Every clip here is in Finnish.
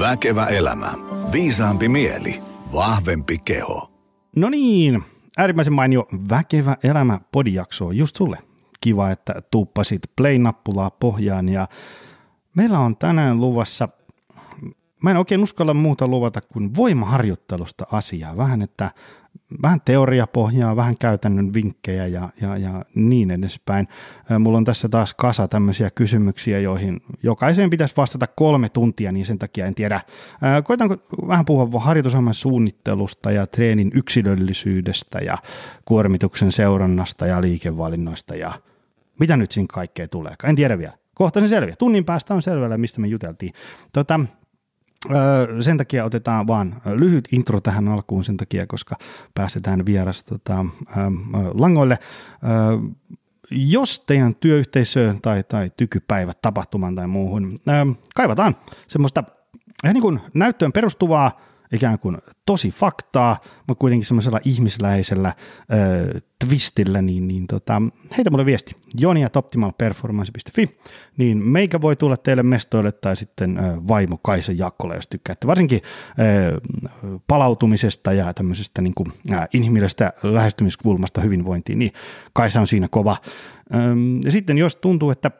Väkevä elämä. Viisaampi mieli. Vahvempi keho. No niin, äärimmäisen mainio Väkevä elämä podijakso just sulle. Kiva, että tuuppasit play-nappulaa pohjaan ja meillä on tänään luvassa, mä en oikein uskalla muuta luvata kuin voimaharjoittelusta asiaa. Vähän, että vähän teoriapohjaa, vähän käytännön vinkkejä ja, ja, ja niin edespäin. Mulla on tässä taas kasa tämmöisiä kysymyksiä, joihin jokaiseen pitäisi vastata kolme tuntia, niin sen takia en tiedä. Koitanko vähän puhua harjoitusohjelman suunnittelusta ja treenin yksilöllisyydestä ja kuormituksen seurannasta ja liikevalinnoista ja mitä nyt siinä kaikkea tulee. En tiedä vielä. Kohta se selviää. Tunnin päästä on selvällä, mistä me juteltiin. Tota, sen takia otetaan vaan lyhyt intro tähän alkuun sen takia, koska päästetään vieras tota, langoille. Jos teidän työyhteisöön tai, tai tykypäivät, tapahtuman tai muuhun kaivataan semmoista ihan niin kuin näyttöön perustuvaa ikään kuin tosi faktaa, mutta kuitenkin semmoisella ihmisläisellä äh, twistillä, niin, niin tota, heitä mulle viesti, joni.optimalperformance.fi, niin meikä voi tulla teille mestoille tai sitten äh, vaimo Kaisa Jakkola, jos tykkäätte, varsinkin äh, palautumisesta ja tämmöisestä niin kuin, äh, inhimillisestä lähestymiskulmasta hyvinvointiin, niin Kaisa on siinä kova. Ähm, ja sitten jos tuntuu, että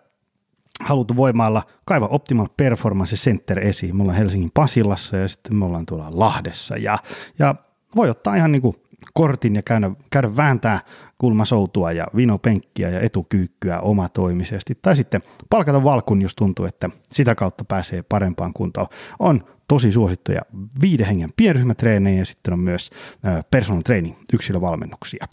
haluttu voimalla kaiva Optimal Performance Center esiin. Me ollaan Helsingin Pasilassa ja sitten me ollaan tuolla Lahdessa ja, ja voi ottaa ihan niin kuin kortin ja käydä, käydä vääntää kulmasoutua ja vinopenkkiä ja etukyykkyä omatoimisesti. Tai sitten palkata valkun, jos tuntuu, että sitä kautta pääsee parempaan kuntoon. On tosi suosittuja viiden hengen pienryhmätreenejä ja sitten on myös personal training yksilövalmennuksia.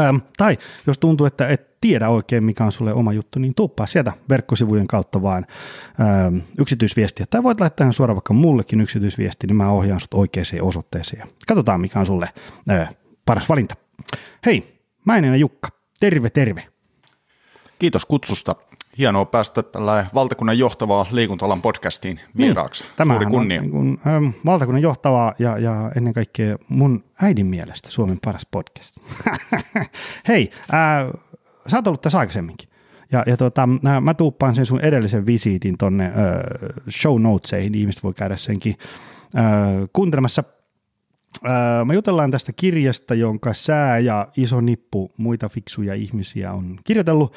Ähm, tai jos tuntuu, että et tiedä oikein, mikä on sulle oma juttu, niin tuppaa sieltä verkkosivujen kautta vaan ähm, yksityisviestiä. Tai voit laittaa suoraan vaikka mullekin yksityisviesti, niin mä ohjaan sut oikeaan osoitteeseen. Katsotaan, mikä on sulle äh, paras valinta. Hei, mä en enää Jukka. Terve, terve. Kiitos kutsusta hienoa päästä tällä valtakunnan johtavaa liikuntalan podcastiin niin, vieraaksi. Niin, Suuri kunnia. On niin kuin, ähm, valtakunnan johtavaa ja, ja ennen kaikkea mun äidin mielestä Suomen paras podcast. Hei, äh, sä oot ollut tässä aikaisemminkin. Ja, ja tota, mä tuuppaan sen sun edellisen visiitin tonne äh, show notesihin, ihmiset voi käydä senkin äh, kuuntelemassa – me jutellaan tästä kirjasta, jonka sää ja iso nippu muita fiksuja ihmisiä on kirjoitellut,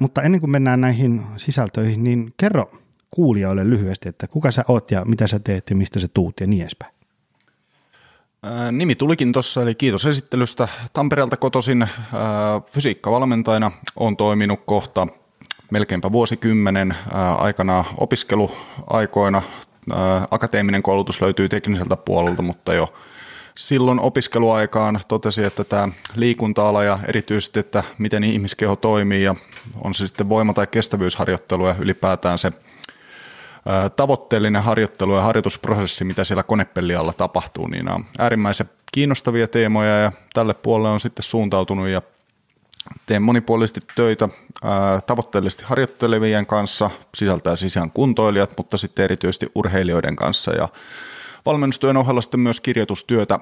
mutta ennen kuin mennään näihin sisältöihin, niin kerro kuulijoille lyhyesti, että kuka sä oot ja mitä sä teet ja mistä sä tuut ja niin edespäin. Nimi tulikin tuossa, eli kiitos esittelystä. Tampereelta kotosin fysiikkavalmentajana. Olen toiminut kohta melkeinpä vuosikymmenen aikana opiskeluaikoina akateeminen koulutus löytyy tekniseltä puolelta, mutta jo silloin opiskeluaikaan totesi, että tämä liikunta-ala ja erityisesti, että miten ihmiskeho toimii ja on se sitten voima- tai kestävyysharjoittelu ja ylipäätään se tavoitteellinen harjoittelu ja harjoitusprosessi, mitä siellä konepellialla tapahtuu, niin on äärimmäisen kiinnostavia teemoja ja tälle puolelle on sitten suuntautunut ja teen monipuolisesti töitä tavoitteellisesti harjoittelevien kanssa, sisältää sisään kuntoilijat, mutta sitten erityisesti urheilijoiden kanssa. Ja valmennustyön ohella sitten myös kirjoitustyötä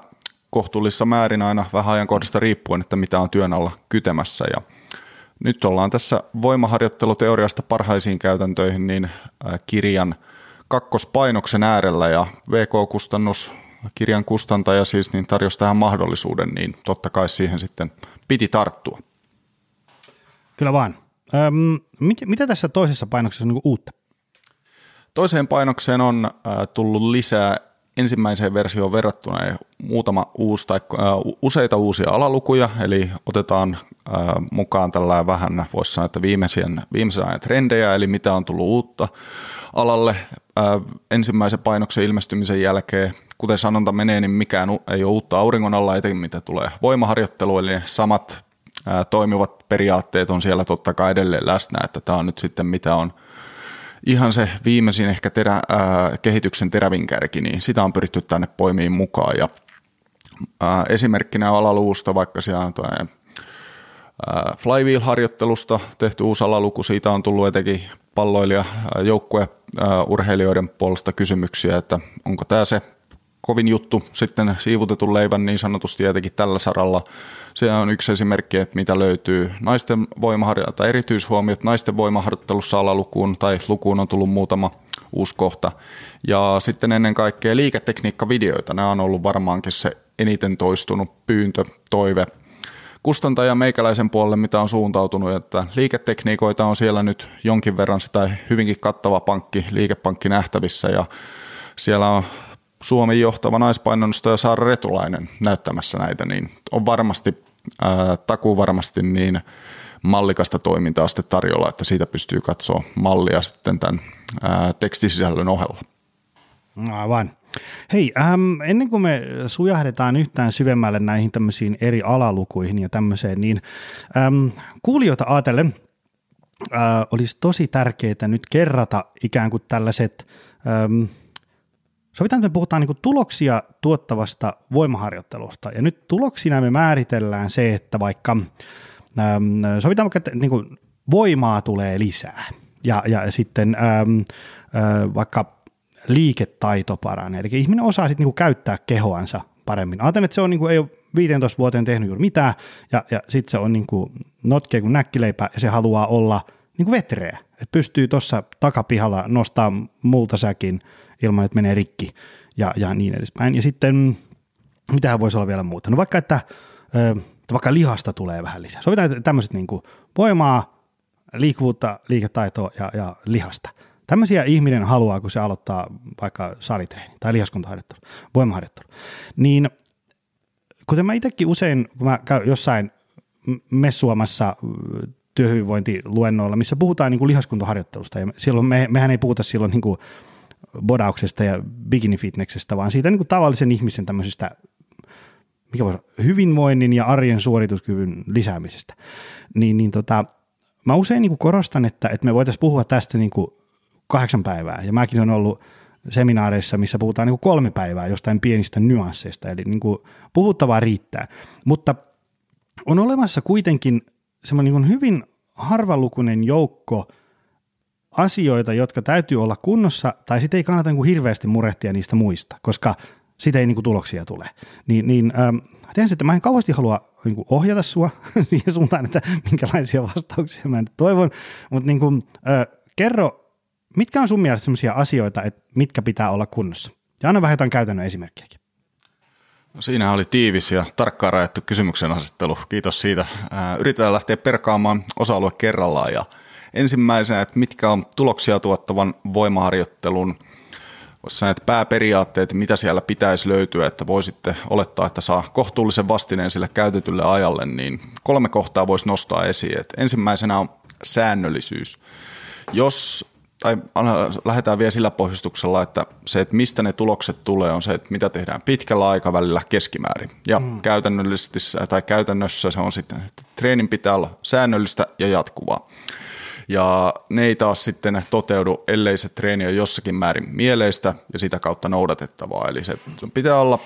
kohtuullisessa määrin aina vähän ajankohdasta riippuen, että mitä on työn alla kytemässä. Ja nyt ollaan tässä voimaharjoitteluteoriasta parhaisiin käytäntöihin niin kirjan kakkospainoksen äärellä. Ja VK-kustannus, kirjan kustantaja siis, niin tarjosi tähän mahdollisuuden, niin totta kai siihen sitten piti tarttua. Kyllä vaan. Öm, mit, mitä tässä toisessa painoksessa on niin uutta? Toiseen painokseen on äh, tullut lisää ensimmäiseen versioon verrattuna muutama uusi tai äh, useita uusia alalukuja, eli otetaan äh, mukaan tällä vähän, voisi sanoa, että viimeisen, viimeisen ajan trendejä, eli mitä on tullut uutta alalle äh, ensimmäisen painoksen ilmestymisen jälkeen. Kuten sanonta menee, niin mikään ei ole uutta auringon alla, etenkin mitä tulee voimaharjoitteluun, eli samat toimivat periaatteet on siellä totta kai edelleen läsnä, että tämä on nyt sitten mitä on ihan se viimeisin ehkä terä, ää, kehityksen terävin kärki, niin sitä on pyritty tänne poimiin mukaan. Ja ää, esimerkkinä alaluusta vaikka siellä on tuo, flywheel-harjoittelusta tehty uusi alaluku, siitä on tullut etenkin palloilija, joukkue, urheilijoiden puolesta kysymyksiä, että onko tämä se kovin juttu sitten siivutetun leivän niin sanotusti jotenkin tällä saralla. Se on yksi esimerkki, että mitä löytyy naisten voimaharjoittelussa, erityishuomiot naisten voimaharjoittelussa alalukuun tai lukuun on tullut muutama uusi kohta. Ja sitten ennen kaikkea liiketekniikkavideoita, nämä on ollut varmaankin se eniten toistunut pyyntö, toive kustantaja meikäläisen puolelle, mitä on suuntautunut, että liiketekniikoita on siellä nyt jonkin verran sitä hyvinkin kattava pankki, liikepankki nähtävissä ja siellä on Suomen johtava naispainonnostaja Saara Retulainen näyttämässä näitä, niin on varmasti, ää, takuu varmasti niin mallikasta toimintaa sitten tarjolla, että siitä pystyy katsoa mallia sitten tämän ää, tekstisisällön ohella. Aivan. Hei, ähm, ennen kuin me sujahdetaan yhtään syvemmälle näihin tämmöisiin eri alalukuihin ja tämmöiseen, niin ähm, kuulijoita ajatellen äh, olisi tosi tärkeää nyt kerrata ikään kuin tällaiset, ähm, sovitaan, että me puhutaan niin kuin tuloksia tuottavasta voimaharjoittelusta, ja nyt tuloksina me määritellään se, että vaikka, ähm, sovitaan vaikka, että niin kuin voimaa tulee lisää, ja, ja sitten ähm, äh, vaikka liiketaito paranee. Eli ihminen osaa sitten niinku käyttää kehoansa paremmin. Ajattelen, että se on niinku, ei ole 15 vuoteen tehnyt juuri mitään, ja, ja sitten se on niinku notkea kuin näkkileipä, ja se haluaa olla niinku vetreä. Et pystyy tuossa takapihalla nostaa multasäkin ilman, että menee rikki, ja, ja niin edespäin. Ja sitten, mitähän voisi olla vielä muuta? No vaikka, että ö, vaikka lihasta tulee vähän lisää. Sovitaan, että tämmöiset niinku voimaa, liikkuvuutta, liiketaitoa ja, ja lihasta – Tämmöisiä ihminen haluaa, kun se aloittaa vaikka salitreeni tai lihaskuntaharjoittelu, voimaharjoittelu. Niin kuten mä itsekin usein, kun mä käyn jossain messuamassa työhyvinvointiluennoilla, missä puhutaan niin kuin lihaskuntaharjoittelusta, ja silloin me, mehän ei puhuta silloin niin kuin bodauksesta ja bikini-fitneksestä, vaan siitä niin kuin tavallisen ihmisen tämmöisestä mikä voisi hyvinvoinnin ja arjen suorituskyvyn lisäämisestä. Niin, niin tota, mä usein niin kuin korostan, että, että me voitaisiin puhua tästä niin kuin kahdeksan päivää. Ja mäkin olen ollut seminaareissa, missä puhutaan niin kuin kolme päivää jostain pienistä nyansseista, eli niin kuin puhuttavaa riittää. Mutta on olemassa kuitenkin semmoinen niin hyvin harvalukuinen joukko asioita, jotka täytyy olla kunnossa, tai sitten ei kannata niin kuin hirveästi murehtia niistä muista, koska siitä ei niin kuin tuloksia tule. Niin, niin ähm, tiedän, että mä en kauheasti halua niin kuin ohjata sua siihen suuntaan, että minkälaisia vastauksia mä nyt toivon, mutta niin kuin, äh, kerro mitkä on sun mielestä sellaisia asioita, että mitkä pitää olla kunnossa? Ja anna vähän jotain käytännön esimerkkejäkin. No siinä oli tiivis ja tarkkaan rajattu kysymyksen asettelu. Kiitos siitä. Yritetään lähteä perkaamaan osa-alue kerrallaan. Ja ensimmäisenä, että mitkä on tuloksia tuottavan voimaharjoittelun että pääperiaatteet, mitä siellä pitäisi löytyä, että voisitte olettaa, että saa kohtuullisen vastineen sille käytetylle ajalle, niin kolme kohtaa voisi nostaa esiin. Että ensimmäisenä on säännöllisyys. Jos tai lähdetään vielä sillä pohjustuksella, että se, että mistä ne tulokset tulee, on se, että mitä tehdään pitkällä aikavälillä keskimäärin. Ja mm. käytännöllisesti tai käytännössä se on sitten, että treenin pitää olla säännöllistä ja jatkuvaa. Ja ne ei taas sitten toteudu, ellei se treeni on jossakin määrin mieleistä ja sitä kautta noudatettavaa. Eli se, se pitää olla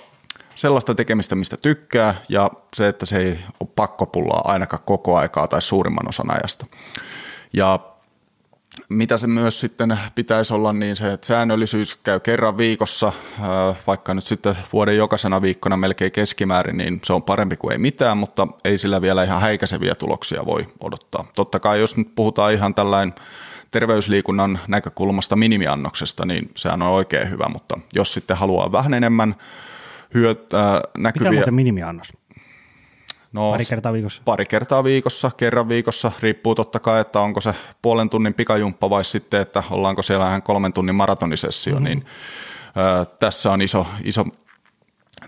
sellaista tekemistä, mistä tykkää ja se, että se ei ole pakkopullaa ainakaan koko aikaa tai suurimman osan ajasta. Ja mitä se myös sitten pitäisi olla, niin se, että säännöllisyys käy kerran viikossa, vaikka nyt sitten vuoden jokaisena viikkona melkein keskimäärin, niin se on parempi kuin ei mitään, mutta ei sillä vielä ihan häikäiseviä tuloksia voi odottaa. Totta kai jos nyt puhutaan ihan tällainen terveysliikunnan näkökulmasta minimiannoksesta, niin sehän on oikein hyvä, mutta jos sitten haluaa vähän enemmän hyötyä näkyviä... Mikä on minimiannos? No, pari kertaa viikossa? Pari kertaa viikossa, kerran viikossa. Riippuu totta kai, että onko se puolen tunnin pikajumppa vai sitten, että ollaanko siellä ihan kolmen tunnin maratonisessio. Mm-hmm. Niin, ää, tässä on iso, iso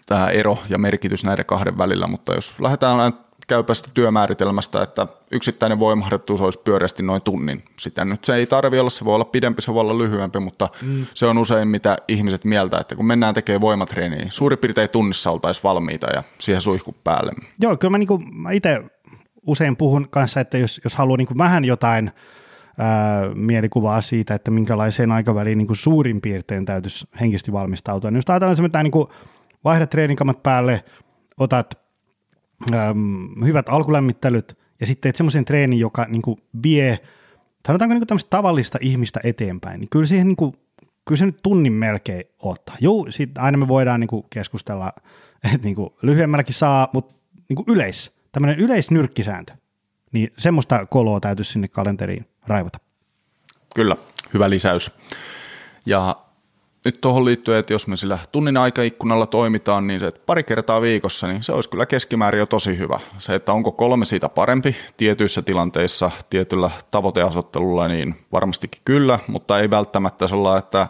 tämä ero ja merkitys näiden kahden välillä, mutta jos lähdetään käypästä työmääritelmästä, että yksittäinen voimaharjoitus olisi pyöreästi noin tunnin. Sitä nyt se ei tarvi olla, se voi olla pidempi, se voi olla lyhyempi, mutta mm. se on usein mitä ihmiset mieltä, että kun mennään tekemään voimatreeniä, niin suurin piirtein tunnissa oltaisiin valmiita ja siihen suihku päälle. Joo, kyllä mä, niin kuin, mä itse usein puhun kanssa, että jos, jos haluaa niin vähän jotain ää, mielikuvaa siitä, että minkälaiseen aikaväliin niin kuin suurin piirtein täytyisi henkisesti valmistautua, niin jos ajatellaan, että niin vaihdat treenikamat päälle, otat äm, hyvät alkulämmittelyt ja sitten teet semmoisen treenin, joka niin kuin vie, sanotaanko niin tämmöistä tavallista ihmistä eteenpäin, niin kyllä siihen niin kuin, kyllä se nyt tunnin melkein ottaa. Joo, sitten aina me voidaan niin kuin keskustella, että niin kuin lyhyemmälläkin saa, mutta niin kuin yleis, tämmöinen yleisnyrkkisääntö, niin semmoista koloa täytyisi sinne kalenteriin raivata. Kyllä, hyvä lisäys. Ja nyt tuohon liittyen, että jos me sillä tunnin aikaikkunalla toimitaan, niin se, että pari kertaa viikossa, niin se olisi kyllä keskimäärin jo tosi hyvä. Se, että onko kolme siitä parempi tietyissä tilanteissa, tietyllä tavoiteasettelulla, niin varmastikin kyllä, mutta ei välttämättä sellainen, että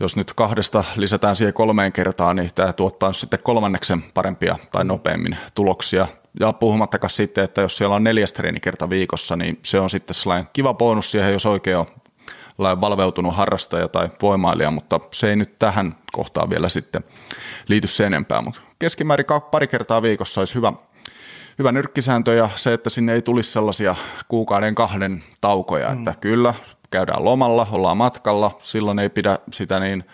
jos nyt kahdesta lisätään siihen kolmeen kertaan, niin tämä tuottaa sitten kolmanneksen parempia tai nopeammin tuloksia. Ja puhumattakaan sitten, että jos siellä on neljäs treenikerta viikossa, niin se on sitten sellainen kiva bonus siihen, jos oikein on valveutunut harrastaja tai voimailija, mutta se ei nyt tähän kohtaan vielä sitten liity sen enempää, mutta keskimäärin pari kertaa viikossa olisi hyvä, hyvä nyrkkisääntö ja se, että sinne ei tulisi sellaisia kuukauden kahden taukoja, mm. että kyllä käydään lomalla, ollaan matkalla, silloin ei pidä sitä niin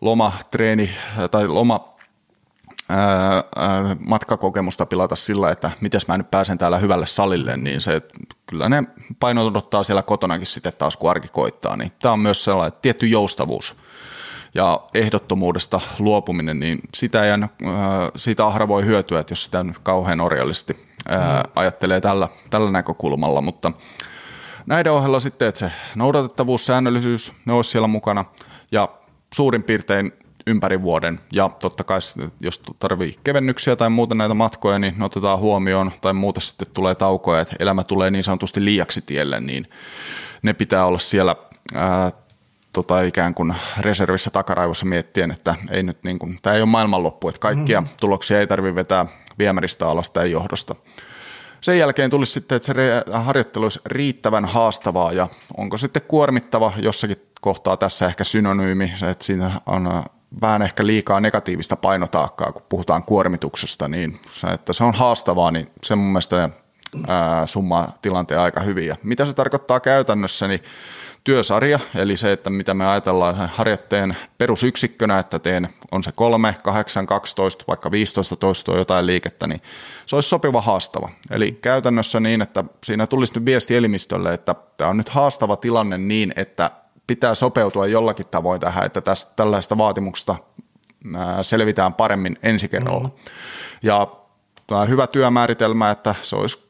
lomatreeni tai loma matkakokemusta pilata sillä, että miten mä nyt pääsen täällä hyvälle salille, niin se, kyllä ne painot odottaa siellä kotonakin sitten taas, kun arki koittaa. Niin tämä on myös sellainen tietty joustavuus ja ehdottomuudesta luopuminen, niin sitä ei aina, siitä ahra voi hyötyä, että jos sitä nyt kauhean orjallisesti mm. ajattelee tällä, tällä näkökulmalla, mutta näiden ohella sitten, että se noudatettavuus, säännöllisyys, ne olisi siellä mukana ja suurin piirtein ympäri vuoden. Ja totta kai jos tarvii kevennyksiä tai muuta näitä matkoja, niin ne otetaan huomioon tai muuta sitten tulee taukoja, että elämä tulee niin sanotusti liiaksi tielle, niin ne pitää olla siellä ää, tota, ikään kuin reservissä takaraivossa miettien, että ei nyt niin kuin, tämä ei ole maailmanloppu, että kaikkia mm-hmm. tuloksia ei tarvitse vetää viemäristä alasta ja johdosta. Sen jälkeen tulisi sitten, että se harjoittelu olisi riittävän haastavaa ja onko sitten kuormittava jossakin kohtaa tässä ehkä synonyymi, että siinä on vähän ehkä liikaa negatiivista painotaakkaa, kun puhutaan kuormituksesta, niin se, että se on haastavaa, niin se mun mielestä ää, summaa tilanteen aika hyvin. Ja mitä se tarkoittaa käytännössä, niin työsarja, eli se, että mitä me ajatellaan harjoitteen perusyksikkönä, että teen, on se 3, 8, 12, vaikka 15 toistoa jotain liikettä, niin se olisi sopiva haastava. Eli käytännössä niin, että siinä tulisi nyt viesti elimistölle, että tämä on nyt haastava tilanne niin, että pitää sopeutua jollakin tavoin tähän, että tästä, tällaista vaatimuksesta selvitään paremmin ensi kerralla. Mm-hmm. Ja tämä hyvä työmääritelmä, että se olisi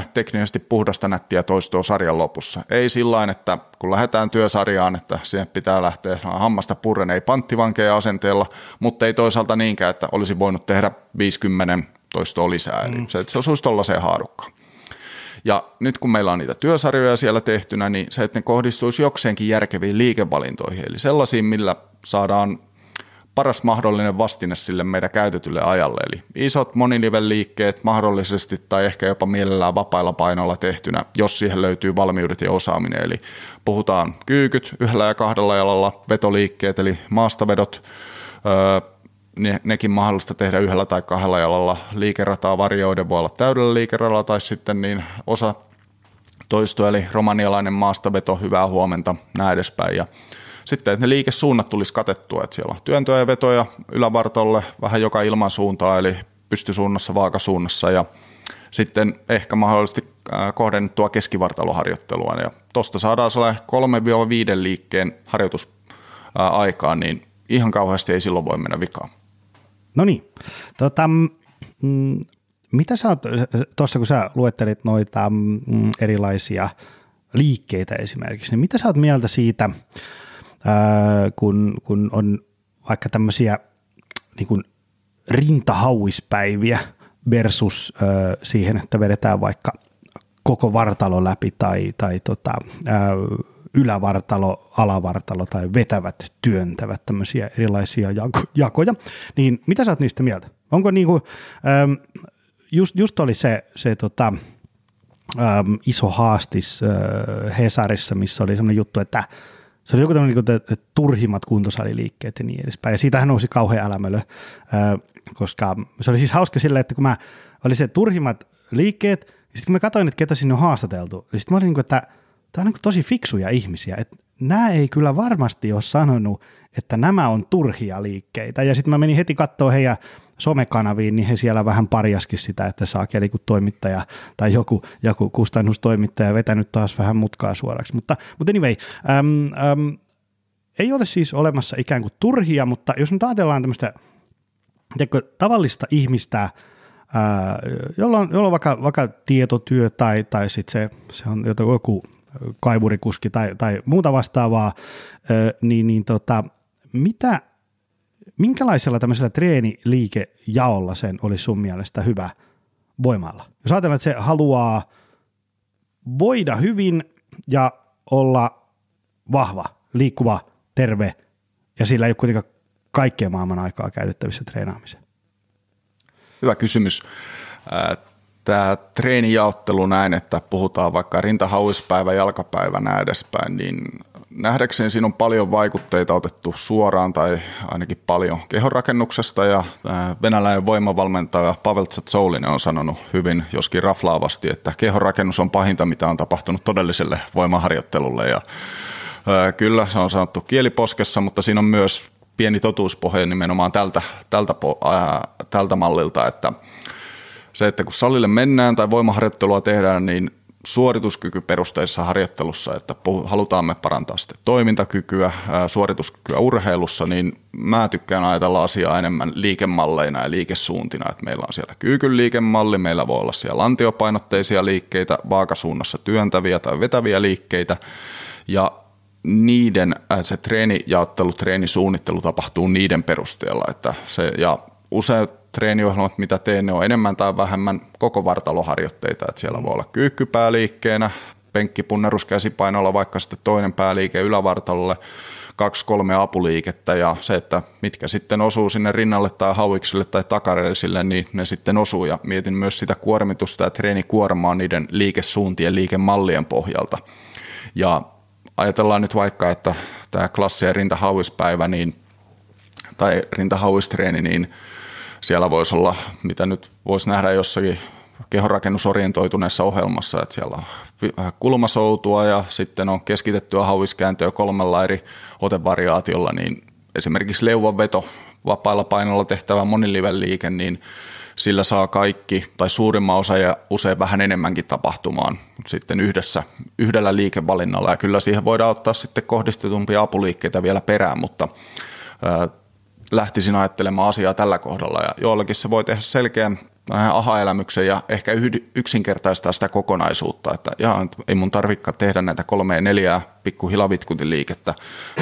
2-3 teknisesti puhdasta nättiä toistoa sarjan lopussa. Ei sillä että kun lähdetään työsarjaan, että siihen pitää lähteä hammasta purren, ei panttivankeja asenteella, mutta ei toisaalta niinkään, että olisi voinut tehdä 50 toistoa lisää. Mm. Eli se, se osuisi tuollaiseen haarukkaan. Ja nyt kun meillä on niitä työsarjoja siellä tehtynä, niin se, että ne kohdistuisi jokseenkin järkeviin liikevalintoihin, eli sellaisiin, millä saadaan paras mahdollinen vastine sille meidän käytetylle ajalle. Eli isot moninivelliikkeet mahdollisesti tai ehkä jopa mielellään vapailla painoilla tehtynä, jos siihen löytyy valmiudet ja osaaminen. Eli puhutaan kyykyt yhdellä ja kahdella jalalla, vetoliikkeet eli maastavedot, ne, nekin mahdollista tehdä yhdellä tai kahdella jalalla. Liikerataa varjoiden voi olla täydellä liikeradalla tai sitten niin osa toisto, eli romanialainen maastaveto, hyvää huomenta, näin edespäin. Ja sitten, että ne liikesuunnat tulisi katettua, että siellä on työntöjä ja vetoja ylävartolle vähän joka ilman suuntaa, eli pystysuunnassa, vaakasuunnassa ja sitten ehkä mahdollisesti kohdennettua keskivartaloharjoittelua. Ja tuosta saadaan sellainen 3-5 liikkeen harjoitus aikaan, niin ihan kauheasti ei silloin voi mennä vikaan. No niin, tota, mm, mitä sä oot, tuossa kun sä luettelit noita mm, erilaisia liikkeitä esimerkiksi, niin mitä sä oot mieltä siitä, ää, kun, kun on vaikka tämmöisiä niin kuin rintahauispäiviä versus ää, siihen, että vedetään vaikka koko vartalo läpi tai, tai tota, ää, ylävartalo, alavartalo tai vetävät, työntävät, tämmöisiä erilaisia jako, jakoja, niin mitä sä oot niistä mieltä? Onko niinku, ähm, just, just oli se, se tota, ähm, iso haastis äh, Hesarissa, missä oli semmoinen juttu, että se oli joku tämmöinen niin että turhimmat kuntosaliliikkeet ja niin edespäin. Ja siitähän nousi kauhean älämölö, äh, koska se oli siis hauska sillä, että kun mä, oli se turhimmat liikkeet, sitten kun mä katsoin, että ketä sinne on haastateltu, niin sitten mä olin niin kuin, että – tämä on niin tosi fiksuja ihmisiä, että nämä ei kyllä varmasti ole sanonut, että nämä on turhia liikkeitä. Ja sitten mä menin heti katsoa heidän somekanaviin, niin he siellä vähän parjaskin sitä, että saa kun toimittaja tai joku, joku kustannustoimittaja vetänyt taas vähän mutkaa suoraksi. Mutta, mutta anyway, äm, äm, ei ole siis olemassa ikään kuin turhia, mutta jos nyt ajatellaan tämmöistä tiedätkö, tavallista ihmistä, ää, jolla, on, jolla on vaikka, vaikka tietotyö tai, tai sitten se, se on joku kaivurikuski tai, tai muuta vastaavaa, niin, niin tota, mitä, minkälaisella tämmöisellä treeniliikejaolla sen olisi sun mielestä hyvä voimalla? Jos ajatellaan, että se haluaa voida hyvin ja olla vahva, liikkuva, terve ja sillä ei ole kuitenkaan kaikkea maailman aikaa käytettävissä treenaamiseen? Hyvä kysymys. Tämä treenijaottelu näin, että puhutaan vaikka rintahauispäivä, jalkapäivä, näin edespäin, niin nähdäkseni siinä on paljon vaikutteita otettu suoraan tai ainakin paljon kehonrakennuksesta. Ja venäläinen voimavalmentaja Pavel Tsatsouline on sanonut hyvin, joskin raflaavasti, että kehonrakennus on pahinta, mitä on tapahtunut todelliselle voimaharjoittelulle. Ja Kyllä, se on sanottu kieliposkessa, mutta siinä on myös pieni totuuspohja nimenomaan tältä, tältä, tältä mallilta, että se, että kun salille mennään tai voimaharjoittelua tehdään, niin suorituskykyperusteisessa harjoittelussa, että halutaan me parantaa sitten toimintakykyä, suorituskykyä urheilussa, niin mä tykkään ajatella asiaa enemmän liikemalleina ja liikesuuntina, että meillä on siellä kyykyn liikemalli, meillä voi olla siellä lantiopainotteisia liikkeitä, vaakasuunnassa työntäviä tai vetäviä liikkeitä, ja niiden, se treenijaottelu, treenisuunnittelu tapahtuu niiden perusteella, että se, ja useat treeniohjelmat, mitä teen, ne on enemmän tai vähemmän koko vartaloharjoitteita, että siellä voi olla kyykky pääliikkeenä, penkkipunnerus käsipainolla, vaikka sitten toinen pääliike ylävartalolle, kaksi kolme apuliikettä ja se, että mitkä sitten osuu sinne rinnalle tai hauiksille tai takareisille, niin ne sitten osuu ja mietin myös sitä kuormitusta ja treenikuormaa niiden liikesuuntien, liikemallien pohjalta. Ja ajatellaan nyt vaikka, että tämä klassinen rintahauispäivä niin, tai rintahauistreeni, niin siellä voisi olla, mitä nyt voisi nähdä jossakin kehonrakennusorientoituneessa ohjelmassa, että siellä on kulmasoutua ja sitten on keskitettyä hauiskääntöä kolmella eri otevariaatiolla, niin esimerkiksi leuvanveto, vapailla painolla tehtävä moniliven liike, niin sillä saa kaikki tai suurimman osa ja usein vähän enemmänkin tapahtumaan sitten yhdessä, yhdellä liikevalinnalla. Ja kyllä siihen voidaan ottaa sitten kohdistetumpia apuliikkeitä vielä perään, mutta lähtisin ajattelemaan asiaa tällä kohdalla ja joillakin se voi tehdä selkeän aha-elämyksen ja ehkä yksinkertaistaa sitä kokonaisuutta, että jaa, ei mun tarvikaan tehdä näitä kolmea neljää pikku hilavitkutin liikettä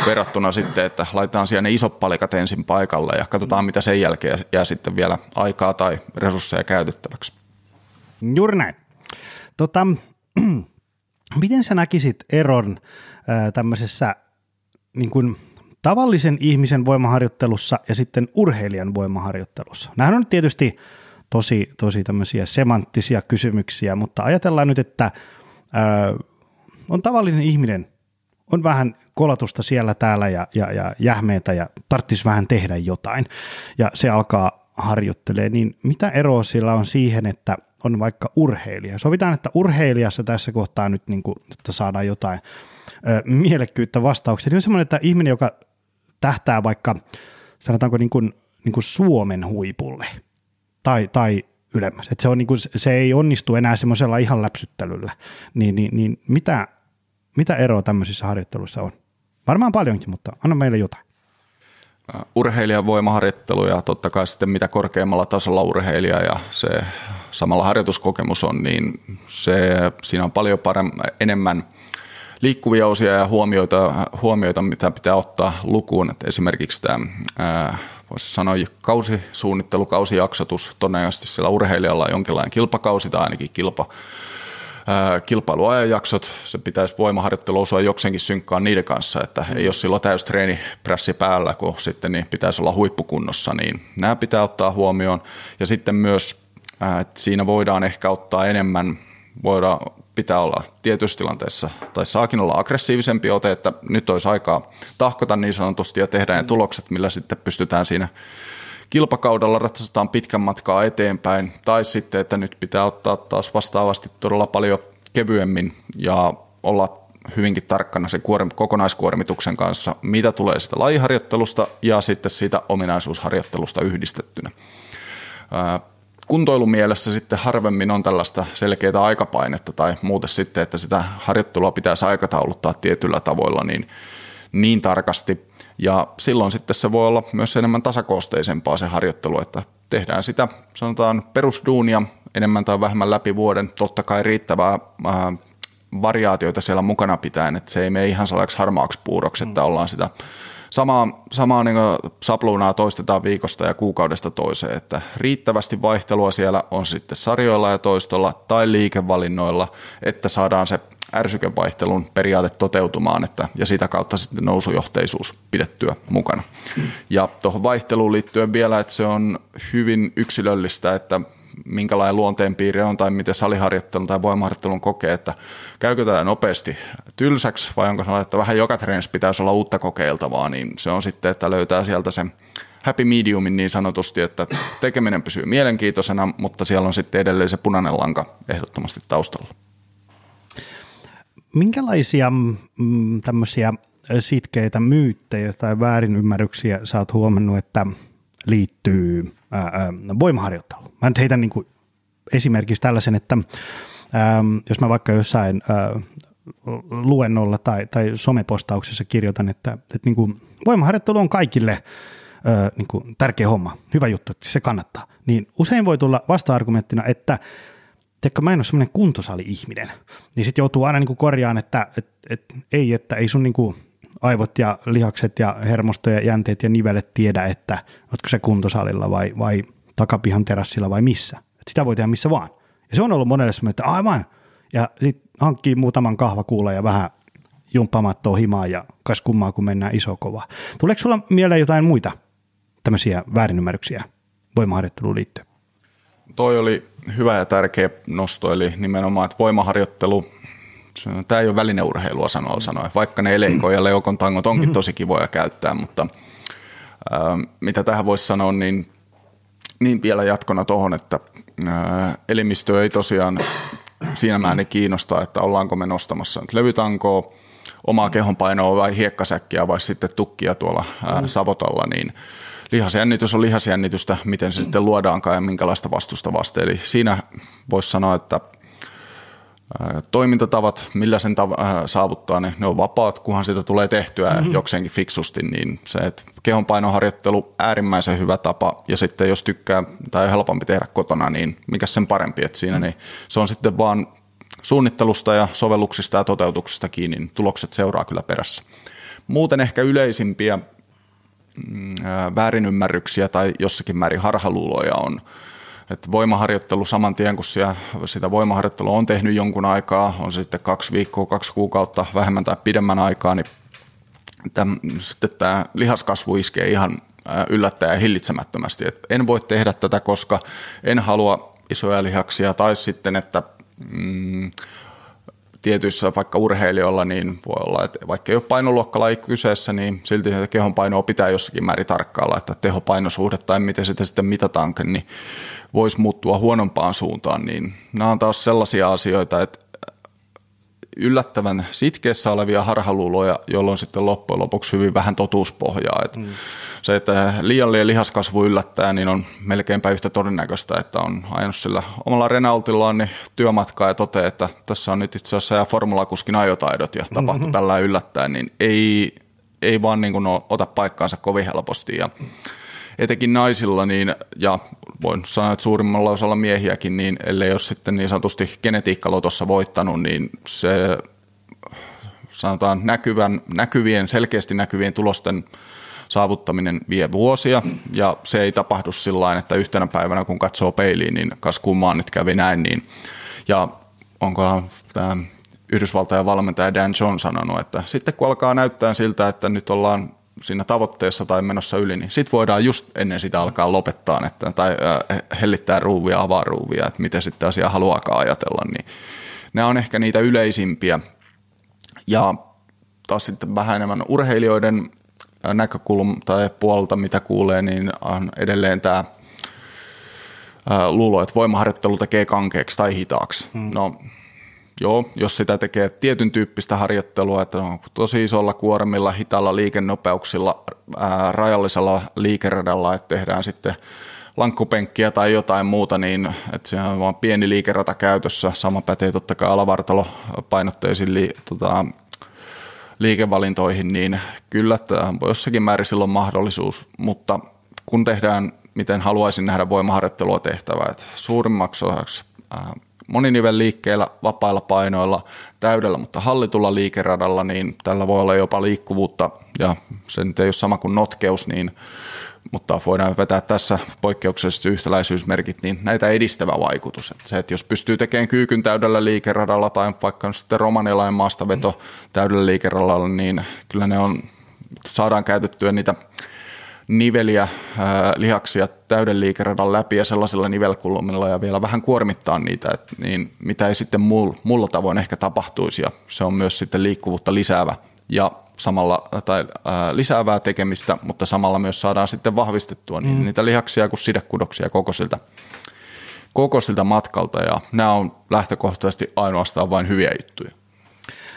verrattuna sitten, että laitetaan siellä ne isot palikat ensin paikalle ja katsotaan mitä sen jälkeen jää sitten vielä aikaa tai resursseja käytettäväksi. Juuri näin. Tota, miten sä näkisit eron äh, tämmöisessä niin kuin tavallisen ihmisen voimaharjoittelussa ja sitten urheilijan voimaharjoittelussa? Nämähän on tietysti tosi, tosi tämmöisiä semanttisia kysymyksiä, mutta ajatellaan nyt, että ää, on tavallinen ihminen, on vähän kolatusta siellä täällä ja, ja, ja jähmeitä ja tarvitsisi vähän tehdä jotain ja se alkaa harjoittelee, niin mitä eroa sillä on siihen, että on vaikka urheilija? Sovitaan, että urheilijassa tässä kohtaa nyt, niin kuin, että saadaan jotain ö, mielekkyyttä vastauksia. Niin on semmoinen, että ihminen, joka tähtää vaikka, sanotaanko niin kuin, niin kuin Suomen huipulle – tai, tai ylemmäs. Et se, on niin kuin, se ei onnistu enää semmoisella ihan läpsyttelyllä. Niin, niin, niin mitä, mitä eroa tämmöisissä harjoitteluissa on? Varmaan paljonkin, mutta anna meille jotain. Urheilijan voimaharjoittelu ja totta kai sitten mitä korkeammalla tasolla urheilija ja se samalla harjoituskokemus on, niin se, siinä on paljon paremmin, enemmän liikkuvia osia ja huomioita, huomioita, mitä pitää ottaa lukuun. Et esimerkiksi tämä ää, voisi sanoa kausisuunnittelu, kausijaksotus, todennäköisesti sillä urheilijalla on jonkinlainen kilpakausi tai ainakin kilpa, kilpailuajanjaksot, se pitäisi voimaharjoittelu osua jokseenkin synkkaan niiden kanssa, että ei ole silloin täys treenipressi päällä, kun sitten niin pitäisi olla huippukunnossa, niin nämä pitää ottaa huomioon. Ja sitten myös, että siinä voidaan ehkä ottaa enemmän, voidaan pitää olla tietyissä tilanteissa, tai saakin olla aggressiivisempi ote, että nyt olisi aikaa tahkota niin sanotusti ja tehdä ne tulokset, millä sitten pystytään siinä kilpakaudella ratsastetaan pitkän matkaa eteenpäin, tai sitten, että nyt pitää ottaa taas vastaavasti todella paljon kevyemmin ja olla hyvinkin tarkkana sen kuorm- kokonaiskuormituksen kanssa, mitä tulee sitä lajiharjoittelusta ja sitten siitä ominaisuusharjoittelusta yhdistettynä kuntoilumielessä sitten harvemmin on tällaista selkeää aikapainetta tai muuten sitten, että sitä harjoittelua pitäisi aikatauluttaa tietyllä tavoilla niin, niin tarkasti. Ja silloin sitten se voi olla myös enemmän tasakoosteisempaa se harjoittelu, että tehdään sitä sanotaan perusduunia enemmän tai vähemmän läpi vuoden, totta kai riittävää ää, variaatioita siellä mukana pitäen, että se ei mene ihan sellaiseksi harmaaksi puuroksi, että ollaan sitä samaa, samaa niin sapluunaa toistetaan viikosta ja kuukaudesta toiseen, että riittävästi vaihtelua siellä on sitten sarjoilla ja toistolla tai liikevalinnoilla, että saadaan se ärsykevaihtelun periaate toteutumaan että, ja sitä kautta sitten nousujohteisuus pidettyä mukana. Ja tuohon vaihteluun liittyen vielä, että se on hyvin yksilöllistä, että minkälainen luonteenpiiri on tai miten saliharjoittelun tai voimaharjoittelun kokee, että käykö tämä nopeasti tylsäksi vai onko se, että vähän joka treenissä pitäisi olla uutta kokeiltavaa, niin se on sitten, että löytää sieltä sen happy mediumin niin sanotusti, että tekeminen pysyy mielenkiintoisena, mutta siellä on sitten edelleen se punainen lanka ehdottomasti taustalla. Minkälaisia mm, tämmöisiä sitkeitä myyttejä tai väärinymmärryksiä sä oot huomannut, että liittyy voimaharjoitteluun? Mä nyt heitän niin kuin esimerkiksi tällaisen, että jos mä vaikka jossain luennolla tai, tai somepostauksessa kirjoitan, että, että niin kuin voimaharjoittelu on kaikille ää, niin kuin tärkeä homma, hyvä juttu, että se kannattaa, niin usein voi tulla vasta-argumenttina, että Tiedätkö, mä en ole semmoinen kuntosali-ihminen, niin sitten joutuu aina niin korjaan, että et, et, ei, että ei sun niin kuin aivot ja lihakset ja hermosto ja jänteet ja nivelet tiedä, että oletko se kuntosalilla vai, vai takapihan terassilla vai missä. Et sitä voi tehdä missä vaan. Ja se on ollut monelle semmoinen, että aivan. Ja sitten hankkii muutaman kahvakuulla ja vähän jumppamattoa himaa ja kas kummaa, kun mennään iso kova. Tuleeko sulla mieleen jotain muita tämmöisiä väärinymmärryksiä voimaharjoitteluun liittyen? Toi oli hyvä ja tärkeä nosto, eli nimenomaan, että voimaharjoittelu, tämä ei ole välineurheilua sanoa sanoa, vaikka ne eleiko ja leukon tangot onkin mm-hmm. tosi kivoja käyttää, mutta ää, mitä tähän voisi sanoa, niin, niin vielä jatkona tuohon, että ää, elimistö ei tosiaan siinä määrin kiinnosta, että ollaanko me nostamassa nyt levytankoa, omaa kehonpainoa vai hiekkasäkkiä vai sitten tukkia tuolla ää, savotalla, niin – lihasjännitys on lihasjännitystä, miten se sitten luodaankaan ja minkälaista vastusta vasta. Eli siinä voisi sanoa, että toimintatavat, millä sen tav- saavuttaa, niin ne on vapaat, kunhan sitä tulee tehtyä mm-hmm. jokseenkin fiksusti, niin se, että kehonpainoharjoittelu äärimmäisen hyvä tapa, ja sitten jos tykkää tai helpompi tehdä kotona, niin mikä sen parempi, että siinä mm-hmm. niin se on sitten vaan suunnittelusta ja sovelluksista ja toteutuksista kiinni, niin tulokset seuraa kyllä perässä. Muuten ehkä yleisimpiä Mm, väärinymmärryksiä tai jossakin määrin harhaluuloja on. Että voimaharjoittelu saman tien, kun siellä, sitä voimaharjoittelua on tehnyt jonkun aikaa, on se sitten kaksi viikkoa, kaksi kuukautta, vähemmän tai pidemmän aikaa, niin tämän, sitten tämä lihaskasvu iskee ihan yllättäen hillitsemättömästi. Et en voi tehdä tätä, koska en halua isoja lihaksia tai sitten, että mm, tietyissä vaikka urheilijoilla, niin voi olla, että vaikka ei ole painoluokkalaji kyseessä, niin silti kehon painoa pitää jossakin määrin tarkkailla, että tehopainosuhde tai miten sitä sitten mitataankin, niin voisi muuttua huonompaan suuntaan, niin nämä on taas sellaisia asioita, että yllättävän sitkeessä olevia harhaluuloja, jolloin sitten loppujen lopuksi hyvin vähän totuuspohjaa. Että mm. Se, että liiallinen lihaskasvu yllättää, niin on melkeinpä yhtä todennäköistä, että on ajanut sillä omalla Renaultillaan niin työmatkaa ja toteaa, että tässä on nyt itse asiassa ja formulakuskin ajotaidot ja tapahtui mm-hmm. tällä yllättää, niin ei, ei vaan niin kuin ota paikkaansa kovin helposti. Ja etenkin naisilla, niin, ja voin sanoa, että suurimmalla osalla miehiäkin, niin ellei ole sitten niin sanotusti genetiikkalotossa voittanut, niin se sanotaan näkyvän, näkyvien, selkeästi näkyvien tulosten saavuttaminen vie vuosia ja se ei tapahdu sillä että yhtenä päivänä kun katsoo peiliin, niin kas kummaan nyt kävi näin, niin ja onko tämä Yhdysvaltain valmentaja Dan John sanonut, että sitten kun alkaa näyttää siltä, että nyt ollaan siinä tavoitteessa tai menossa yli, niin sitten voidaan just ennen sitä alkaa lopettaa että, tai äh, hellittää ruuvia, avaa ruuvia, että miten sitten asia haluaakaan ajatella. Niin nämä on ehkä niitä yleisimpiä. Ja taas sitten vähän enemmän urheilijoiden näkökulma tai puolta, mitä kuulee, niin on edelleen tämä luulo, että voimaharjoittelu tekee kankeaksi tai hitaaksi. Hmm. No Joo, jos sitä tekee tietyn tyyppistä harjoittelua, että on tosi isolla kuormilla, hitaalla liikennopeuksilla, ää, rajallisella liikeradalla, että tehdään sitten lankkupenkkiä tai jotain muuta, niin että se on vain pieni liikerata käytössä. Sama pätee totta kai alavartalo painotteisiin li, tota, liikevalintoihin, niin kyllä tämä on jossakin määrin silloin mahdollisuus, mutta kun tehdään, miten haluaisin nähdä voimaharjoittelua tehtävää, että suurimmaksi osaksi moninivelliikkeellä, vapailla painoilla, täydellä, mutta hallitulla liikeradalla, niin tällä voi olla jopa liikkuvuutta, ja se nyt ei ole sama kuin notkeus, niin, mutta voidaan vetää tässä poikkeuksellisesti yhtäläisyysmerkit, niin näitä edistävä vaikutus. Että se, että jos pystyy tekemään kyykyn täydellä liikeradalla tai vaikka sitten romanilainen maastaveto täydellä liikeradalla, niin kyllä ne on, saadaan käytettyä niitä niveliä, ää, lihaksia täyden liikeradan läpi ja sellaisilla nivelkulmilla ja vielä vähän kuormittaa niitä, et, niin mitä ei sitten mulla, mulla tavoin ehkä tapahtuisi ja se on myös sitten liikkuvuutta lisäävä ja samalla, tai ää, lisäävää tekemistä, mutta samalla myös saadaan sitten vahvistettua niin mm. niitä lihaksia kuin sidekudoksia koko siltä, koko siltä matkalta ja nämä on lähtökohtaisesti ainoastaan vain hyviä juttuja.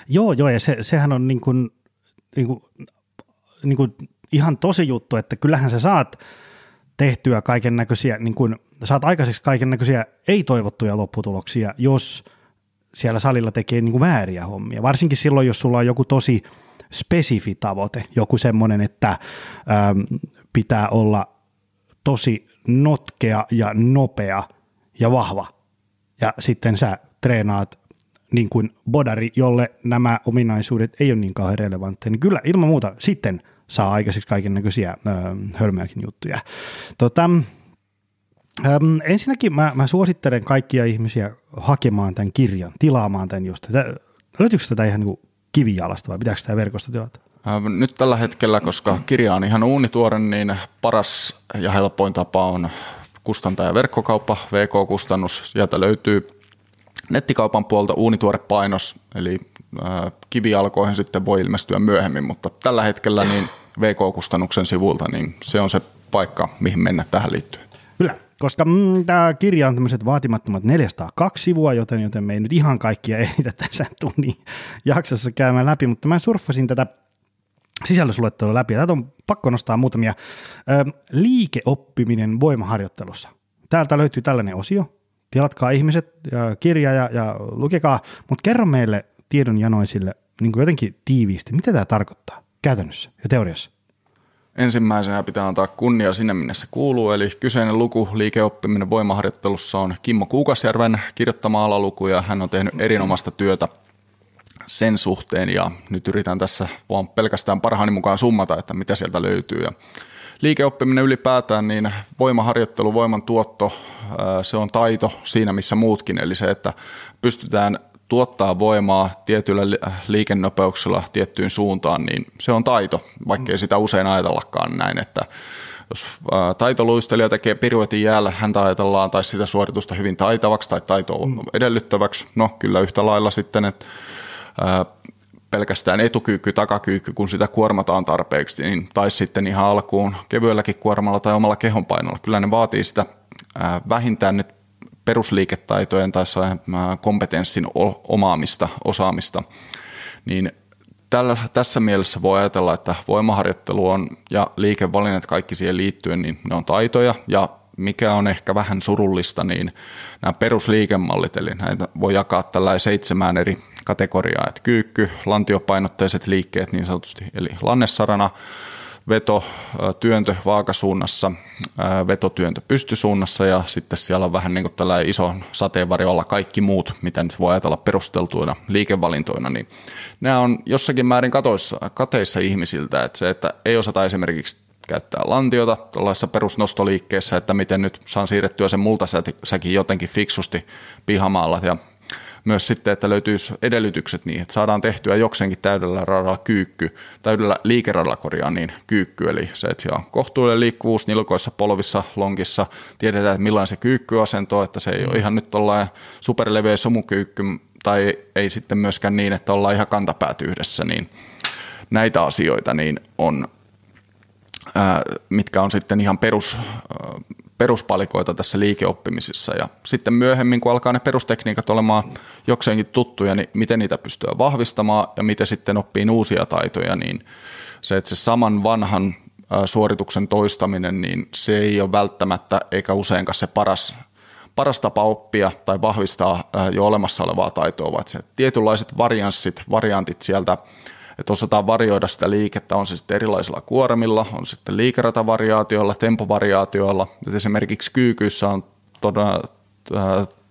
Joo, joo ja se, sehän on niin kuin, niin kuin, niin kuin ihan tosi juttu, että kyllähän sä saat tehtyä kaiken näköisiä, niin kuin, saat aikaiseksi kaiken näköisiä ei-toivottuja lopputuloksia, jos siellä salilla tekee niin kuin vääriä hommia. Varsinkin silloin, jos sulla on joku tosi spesifi tavoite, joku semmoinen, että ähm, pitää olla tosi notkea ja nopea ja vahva. Ja sitten sä treenaat niin kuin bodari, jolle nämä ominaisuudet ei ole niin kauhean relevantteja, niin kyllä ilman muuta sitten – saa aikaiseksi kaiken näköisiä hölmöäkin juttuja. Tota, äm, ensinnäkin mä, mä suosittelen kaikkia ihmisiä hakemaan tämän kirjan, tilaamaan tämän just. Löytyykö tätä ihan niin kivijalasta vai pitääkö tämä verkosta tilata? Nyt tällä hetkellä, koska kirja on ihan uunituore, niin paras ja helpoin tapa on kustantaja verkkokauppa, VK-kustannus. Sieltä löytyy nettikaupan puolta uunituore painos, eli kivijalkoihin sitten voi ilmestyä myöhemmin, mutta tällä hetkellä niin VK-kustannuksen sivulta, niin se on se paikka, mihin mennä tähän liittyen. Kyllä, koska mm, tämä kirja on tämmöiset vaatimattomat 402 sivua, joten, joten me ei nyt ihan kaikkia ehditä tässä tunnin jaksossa käymään läpi, mutta mä surffasin tätä sisällysluettelua läpi, ja täältä on pakko nostaa muutamia. Ö, liikeoppiminen voimaharjoittelussa. Täältä löytyy tällainen osio, tilatkaa ihmiset ja kirja ja, ja lukekaa, mutta kerro meille tiedonjanoisille niin kuin jotenkin tiiviisti, mitä tämä tarkoittaa käytännössä ja teoriassa? Ensimmäisenä pitää antaa kunnia sinne, minne se kuuluu, eli kyseinen luku liikeoppiminen voimaharjoittelussa on Kimmo Kuukasjärven kirjoittama alaluku ja hän on tehnyt erinomaista työtä sen suhteen ja nyt yritän tässä vaan pelkästään parhaani mukaan summata, että mitä sieltä löytyy. Ja liikeoppiminen ylipäätään, niin voimaharjoittelu, voiman tuotto, se on taito siinä missä muutkin, eli se, että pystytään tuottaa voimaa tietyllä liikennopeuksella tiettyyn suuntaan, niin se on taito, vaikkei sitä usein ajatellakaan näin, että jos taitoluistelija tekee piruetin jäällä, häntä ajatellaan tai sitä suoritusta hyvin taitavaksi tai taitoa mm. edellyttäväksi. No kyllä yhtä lailla sitten, että pelkästään etukyykky, takakyykky, kun sitä kuormataan tarpeeksi, niin, tai sitten ihan alkuun kevyelläkin kuormalla tai omalla kehonpainolla. Kyllä ne vaatii sitä vähintään nyt perusliiketaitojen tai kompetenssin omaamista, osaamista, niin tällä, tässä mielessä voi ajatella, että voimaharjoittelu on ja liikevalinnat kaikki siihen liittyen, niin ne on taitoja. Ja mikä on ehkä vähän surullista, niin nämä perusliikemallit, eli näitä voi jakaa tällä seitsemään eri kategoriaa, että kyykky, lantiopainotteiset liikkeet niin sanotusti, eli lannessarana, veto, työntö vaakasuunnassa, vetotyöntö pystysuunnassa ja sitten siellä on vähän niin kuin tällainen iso sateenvarjolla kaikki muut, mitä nyt voi ajatella perusteltuina liikevalintoina, niin nämä on jossakin määrin katoissa, kateissa ihmisiltä, että se, että ei osata esimerkiksi käyttää lantiota tuollaisessa perusnostoliikkeessä, että miten nyt saan siirrettyä sen multasäkin jotenkin fiksusti pihamaalla ja myös sitten, että löytyisi edellytykset niin, että saadaan tehtyä jokseenkin täydellä radalla kyykky, täydellä liikeradalla korjaa niin kyykky, eli se, että siellä on kohtuullinen liikkuvuus nilkoissa, polvissa, lonkissa, tiedetään, että millainen se kyykkyasento, että se ei ole ihan nyt tuollainen superleveä somukyykky, tai ei sitten myöskään niin, että ollaan ihan kantapäät yhdessä, niin näitä asioita niin on, mitkä on sitten ihan perus, peruspalikoita tässä liikeoppimisessa. Ja sitten myöhemmin, kun alkaa ne perustekniikat olemaan jokseenkin tuttuja, niin miten niitä pystyy vahvistamaan ja miten sitten oppii uusia taitoja, niin se, että se saman vanhan suorituksen toistaminen, niin se ei ole välttämättä eikä useinkaan se paras, paras tapa oppia tai vahvistaa jo olemassa olevaa taitoa, vaan se tietynlaiset varianssit, variantit sieltä että osataan varioida sitä liikettä, on se sitten erilaisilla kuormilla, on sitten liikeratavariaatioilla, tempovariaatioilla. Et esimerkiksi kyykyissä on todella,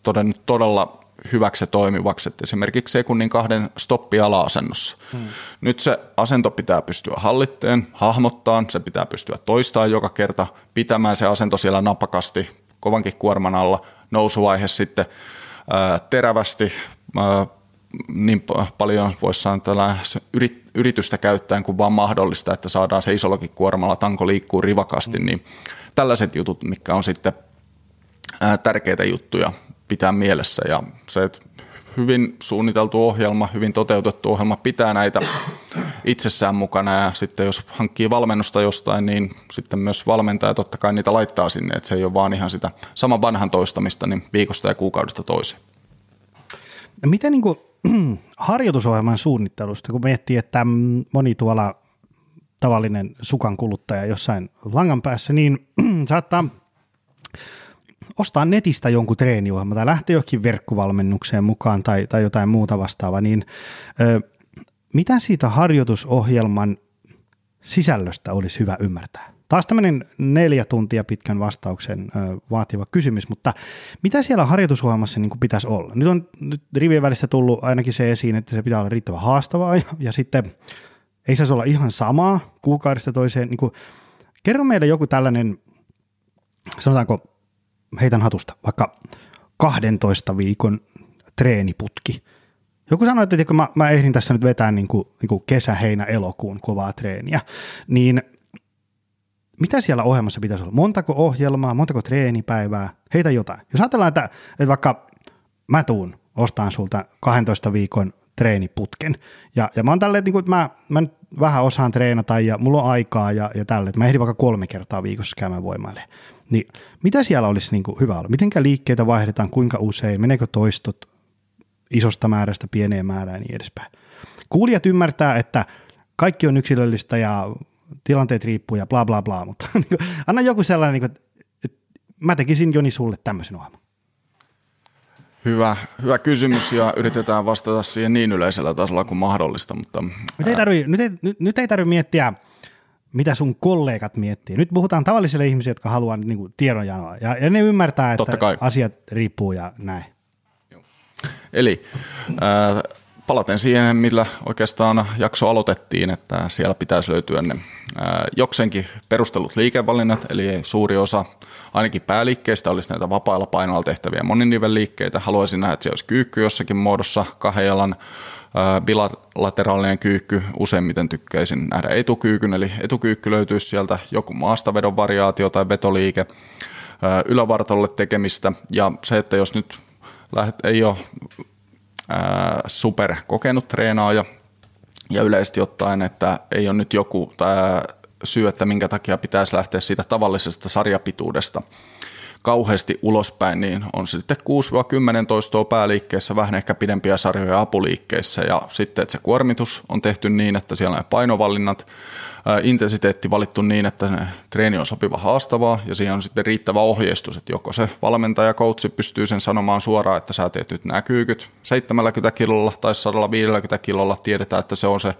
todennut todella hyväksi ja toimivaksi, että esimerkiksi sekunnin kahden stoppi ala-asennossa. Hmm. Nyt se asento pitää pystyä hallitteen, hahmottaa, se pitää pystyä toistamaan joka kerta, pitämään se asento siellä napakasti, kovankin kuorman alla, nousuvaihe sitten ää, terävästi, ää, niin paljon voisi sanoa yritystä käyttäen kuin vaan mahdollista, että saadaan se isollakin kuormalla tanko liikkuu rivakasti, mm. niin tällaiset jutut, mikä on sitten tärkeitä juttuja pitää mielessä ja se, että hyvin suunniteltu ohjelma, hyvin toteutettu ohjelma pitää näitä itsessään mukana ja sitten jos hankkii valmennusta jostain, niin sitten myös valmentaja totta kai niitä laittaa sinne, että se ei ole vaan ihan sitä saman vanhan toistamista niin viikosta ja kuukaudesta toiseen. Miten niin kuin, harjoitusohjelman suunnittelusta, kun miettii, että moni tuolla tavallinen sukan kuluttaja jossain langan päässä, niin saattaa ostaa netistä jonkun treeniohjelma tai lähteä johonkin verkkovalmennukseen mukaan tai, tai jotain muuta vastaavaa, niin ö, mitä siitä harjoitusohjelman sisällöstä olisi hyvä ymmärtää? Taas tämmöinen neljä tuntia pitkän vastauksen vaativa kysymys, mutta mitä siellä harjoitusohjelmassa niin pitäisi olla? Nyt on nyt rivien välissä tullut ainakin se esiin, että se pitää olla riittävän haastavaa ja, ja sitten ei saisi olla ihan samaa kuukaudesta toiseen. Niin kuin, kerro meille joku tällainen, sanotaanko heitän hatusta, vaikka 12 viikon treeniputki. Joku sanoi, että mä, mä ehdin tässä nyt vetää niin kuin, niin kuin kesä, heinä, elokuun kovaa treeniä, niin mitä siellä ohjelmassa pitäisi olla? Montako ohjelmaa, montako treenipäivää, heitä jotain. Jos ajatellaan, että, että vaikka mä tuun ostaan sulta 12 viikon treeniputken, ja, ja mä oon tälleen, niin kuin, että mä, mä nyt vähän osaan treenata ja mulla on aikaa ja, ja tälle, että mä ehdin vaikka kolme kertaa viikossa käymään voimailemaan. Niin mitä siellä olisi niin kuin hyvä olla? Mitenkä liikkeitä vaihdetaan, kuinka usein, meneekö toistot isosta määrästä pieneen määrään ja niin edespäin. Kuulijat ymmärtää, että kaikki on yksilöllistä ja tilanteet riippuu ja bla bla bla, mutta niin anna joku sellainen, niin että mä tekisin Joni sulle tämmöisen ohjelman. Hyvä, hyvä kysymys ja yritetään vastata siihen niin yleisellä tasolla kuin mahdollista. Mutta, nyt, ei tarvi, nyt, ei, nyt, nyt ei tarvitse miettiä mitä sun kollegat miettii. Nyt puhutaan tavallisille ihmisille, jotka haluaa niin kuin, tiedonjanoa, ja, ja ne ymmärtää, että asiat riippuu ja näin. Eli äh, palaten siihen, millä oikeastaan jakso aloitettiin, että siellä pitäisi löytyä ne jokseenkin perustelut liikevalinnat, eli suuri osa ainakin pääliikkeistä olisi näitä vapailla painoilla tehtäviä moninivelliikkeitä. Haluaisin nähdä, että se olisi kyykky jossakin muodossa, kahden jalan bilateraalinen kyykky, useimmiten tykkäisin nähdä etukyykyn, eli etukyykky löytyisi sieltä joku maastavedon variaatio tai vetoliike, ylävartalolle tekemistä, ja se, että jos nyt ei ole super kokenut treenaaja, ja yleisesti ottaen, että ei ole nyt joku syy, että minkä takia pitäisi lähteä siitä tavallisesta sarjapituudesta kauheasti ulospäin, niin on se sitten 6-10 toistoa pääliikkeessä, vähän ehkä pidempiä sarjoja apuliikkeissä ja sitten, että se kuormitus on tehty niin, että siellä on painovalinnat, intensiteetti valittu niin, että treeni on sopiva haastavaa. Ja siihen on sitten riittävä ohjeistus, että joko se valmentaja, coachi pystyy sen sanomaan suoraan, että sä teet nyt nämä kyykyt 70 kilolla tai 150 kilolla, tiedetään, että se on se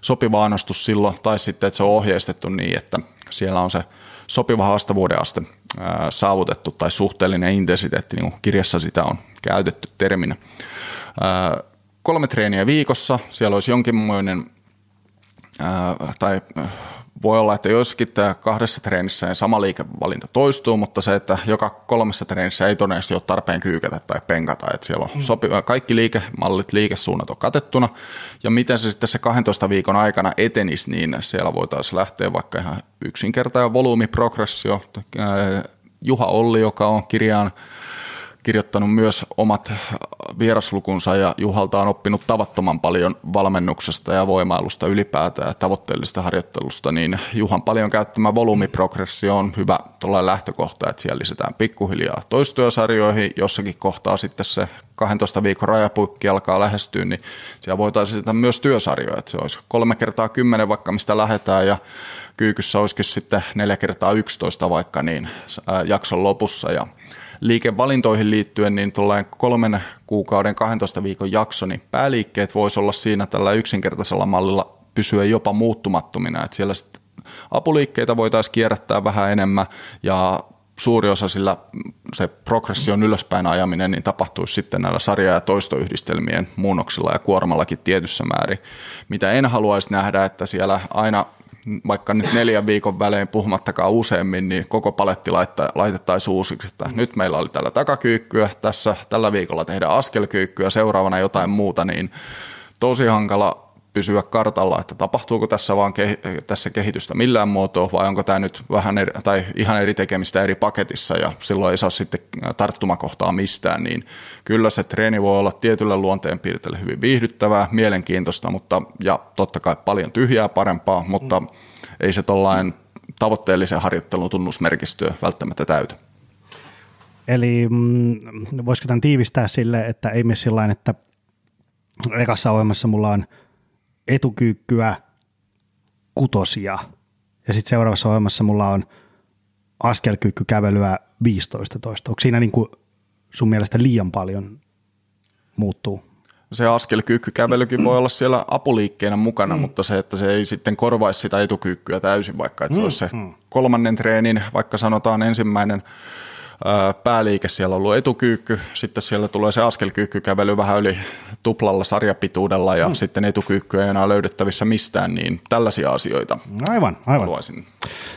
sopiva annostus silloin, tai sitten, että se on ohjeistettu niin, että siellä on se sopiva haastavuuden aste saavutettu tai suhteellinen intensiteetti, niin kuin kirjassa sitä on käytetty terminä. Kolme treeniä viikossa, siellä olisi jonkinmoinen tai voi olla, että joissakin tämä kahdessa treenissä sama liikevalinta toistuu, mutta se, että joka kolmessa treenissä ei todennäköisesti ole tarpeen kyykätä tai penkata, että siellä on mm. sopiva, kaikki liikemallit, liikesuunnat on katettuna, ja miten se sitten se 12 viikon aikana etenisi, niin siellä voitaisiin lähteä vaikka ihan yksinkertainen volyymiprogressio, Juha Olli, joka on kirjaan kirjoittanut myös omat vieraslukunsa ja Juhalta on oppinut tavattoman paljon valmennuksesta ja voimailusta ylipäätään ja tavoitteellisesta harjoittelusta, niin Juhan paljon käyttämä volyymiprogressio on hyvä lähtökohta, että siellä lisätään pikkuhiljaa toistyösarjoihin, jossakin kohtaa sitten se 12 viikon rajapuikki alkaa lähestyä, niin siellä voitaisiin sitä myös työsarjoja, että se olisi kolme kertaa kymmenen vaikka mistä lähdetään ja kyykyssä olisikin sitten neljä kertaa 11 vaikka niin jakson lopussa. Ja liikevalintoihin liittyen, niin tuollainen kolmen kuukauden 12 viikon jakso, niin pääliikkeet voisi olla siinä tällä yksinkertaisella mallilla pysyä jopa muuttumattomina, että siellä apuliikkeitä voitaisiin kierrättää vähän enemmän ja suuri osa sillä se progression ylöspäin ajaminen niin tapahtuisi sitten näillä sarja- ja toistoyhdistelmien muunnoksilla ja kuormallakin tietyssä määrin. Mitä en haluaisi nähdä, että siellä aina vaikka nyt neljän viikon välein puhumattakaan useammin, niin koko paletti laitettaisiin uusiksi. Että nyt meillä oli tällä takakyykkyä, tässä tällä viikolla tehdään askelkyykkyä, seuraavana jotain muuta, niin tosi hankala pysyä kartalla, että tapahtuuko tässä vaan ke- tässä kehitystä millään muotoa vai onko tämä nyt vähän eri, tai ihan eri tekemistä eri paketissa ja silloin ei saa sitten tarttumakohtaa mistään, niin kyllä se treeni voi olla tietyllä luonteenpiirteellä hyvin viihdyttävää, mielenkiintoista, mutta ja totta kai paljon tyhjää parempaa, mutta mm. ei se tollain tavoitteellisen harjoittelun tunnusmerkistöä välttämättä täytä. Eli mm, voisiko tämän tiivistää sille, että ei mene sillä että ekassa ohjelmassa mulla on – etukyykkyä kutosia ja sitten seuraavassa ohjelmassa mulla on askelkyykkykävelyä 15 toista. Onko siinä niin kuin sun mielestä liian paljon muuttuu? Se askelkyykkykävelykin voi olla siellä apuliikkeenä mukana, mm. mutta se, että se ei sitten korvaisi sitä etukyykkyä täysin, vaikka että se mm. olisi se mm. kolmannen treenin, vaikka sanotaan ensimmäinen pääliike, siellä on ollut etukyykky, sitten siellä tulee se askelkyykkykävely vähän yli tuplalla sarjapituudella ja hmm. sitten etukyykky ei enää löydettävissä mistään, niin tällaisia asioita aivan, aivan. haluaisin.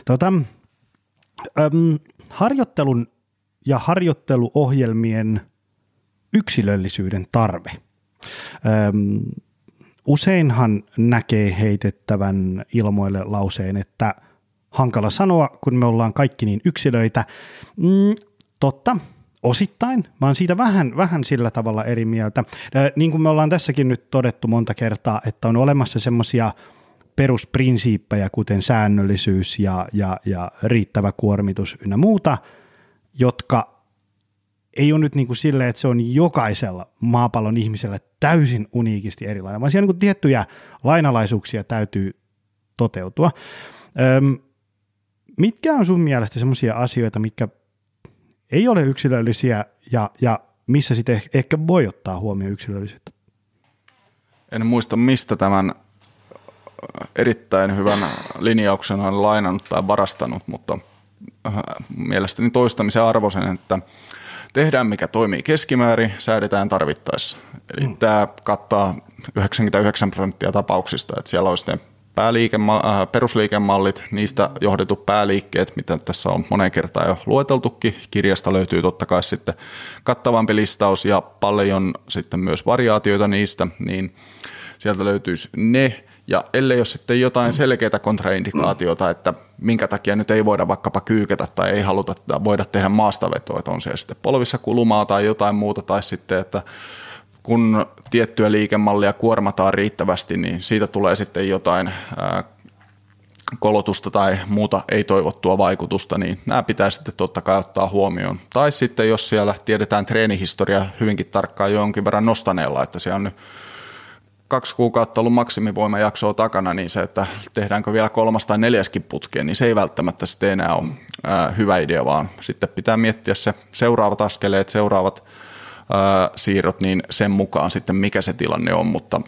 Tota, äm, harjoittelun ja harjoitteluohjelmien yksilöllisyyden tarve. Äm, useinhan näkee heitettävän ilmoille lauseen, että hankala sanoa, kun me ollaan kaikki niin yksilöitä. Mm, Totta, osittain. Mä oon siitä vähän, vähän sillä tavalla eri mieltä. Niin kuin me ollaan tässäkin nyt todettu monta kertaa, että on olemassa semmoisia perusprinsiippejä, kuten säännöllisyys ja, ja, ja riittävä kuormitus ynnä muuta, jotka ei ole nyt niin kuin silleen, että se on jokaisella maapallon ihmisellä täysin uniikisti erilainen, vaan siellä niin kuin tiettyjä lainalaisuuksia täytyy toteutua. Öm, mitkä on sun mielestä semmoisia asioita, mitkä ei ole yksilöllisiä ja, ja missä sitten ehkä voi ottaa huomioon yksilöllisyyttä? En muista, mistä tämän erittäin hyvän linjauksen on lainannut tai varastanut, mutta äh, mielestäni toistamisen arvoisen, että tehdään mikä toimii keskimäärin, säädetään tarvittaessa. Eli mm. tämä kattaa 99 prosenttia tapauksista, että siellä olisi ne äh, perusliikemallit, niistä johdetut pääliikkeet, mitä tässä on moneen kertaan jo lueteltukin. Kirjasta löytyy totta kai sitten kattavampi listaus ja paljon sitten myös variaatioita niistä, niin sieltä löytyisi ne. Ja ellei ole sitten jotain selkeää kontraindikaatiota, että minkä takia nyt ei voida vaikkapa kyyketä tai ei haluta voida tehdä maastavetoa, että on se sitten polvissa kulumaa tai jotain muuta, tai sitten, että kun tiettyä liikemallia kuormataan riittävästi, niin siitä tulee sitten jotain kolotusta tai muuta ei-toivottua vaikutusta, niin nämä pitää sitten totta kai ottaa huomioon. Tai sitten jos siellä tiedetään treenihistoria hyvinkin tarkkaan jonkin verran nostaneella, että siellä on nyt kaksi kuukautta ollut maksimivoimajaksoa takana, niin se, että tehdäänkö vielä kolmas tai neljäskin putkeen, niin se ei välttämättä sitten enää ole hyvä idea, vaan sitten pitää miettiä se seuraavat askeleet, seuraavat siirrot, niin sen mukaan sitten mikä se tilanne on, mutta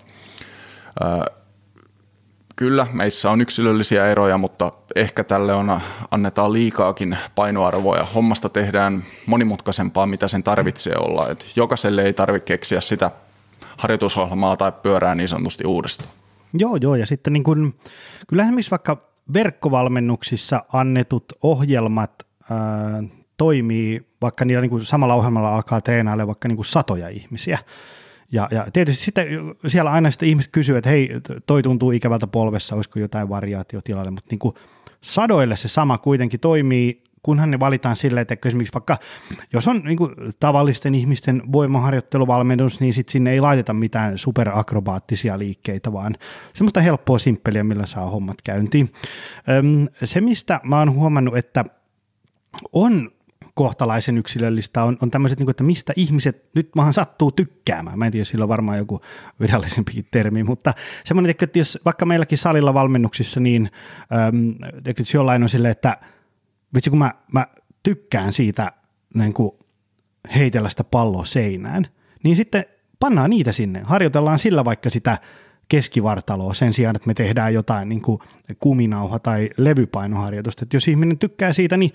kyllä meissä on yksilöllisiä eroja, mutta ehkä tälle on, annetaan liikaakin painoarvoa ja hommasta tehdään monimutkaisempaa, mitä sen tarvitsee olla. Et jokaiselle ei tarvitse keksiä sitä harjoitusohjelmaa tai pyörää niin sanotusti uudestaan. Joo, joo, ja sitten niin kun, kyllä esimerkiksi vaikka verkkovalmennuksissa annetut ohjelmat ää, toimii, vaikka niillä niin kuin samalla ohjelmalla alkaa treenailla vaikka niin kuin satoja ihmisiä. Ja, ja tietysti sitten siellä aina sitten ihmiset kysyy, että hei, toi tuntuu ikävältä polvessa, olisiko jotain variaatiotilalle, mutta niin kuin sadoille se sama kuitenkin toimii, kunhan ne valitaan silleen, että esimerkiksi vaikka, jos on niin kuin tavallisten ihmisten voimaharjoitteluvalmennus, niin sitten sinne ei laiteta mitään superakrobaattisia liikkeitä, vaan semmoista helppoa, simppeliä, millä saa hommat käyntiin. Se, mistä mä oon huomannut, että on kohtalaisen yksilöllistä on, on tämmöiset, niin että mistä ihmiset nyt maahan sattuu tykkäämään. Mä en tiedä, sillä on varmaan joku virallisempikin termi, mutta semmoinen, että jos vaikka meilläkin salilla valmennuksissa, niin äm, että jollain on silleen, että vitsi kun mä, mä tykkään siitä niin kuin heitellä sitä palloa seinään, niin sitten pannaan niitä sinne. Harjoitellaan sillä vaikka sitä keskivartaloa sen sijaan, että me tehdään jotain niin kuin kuminauha- tai levypainoharjoitusta. Että jos ihminen tykkää siitä, niin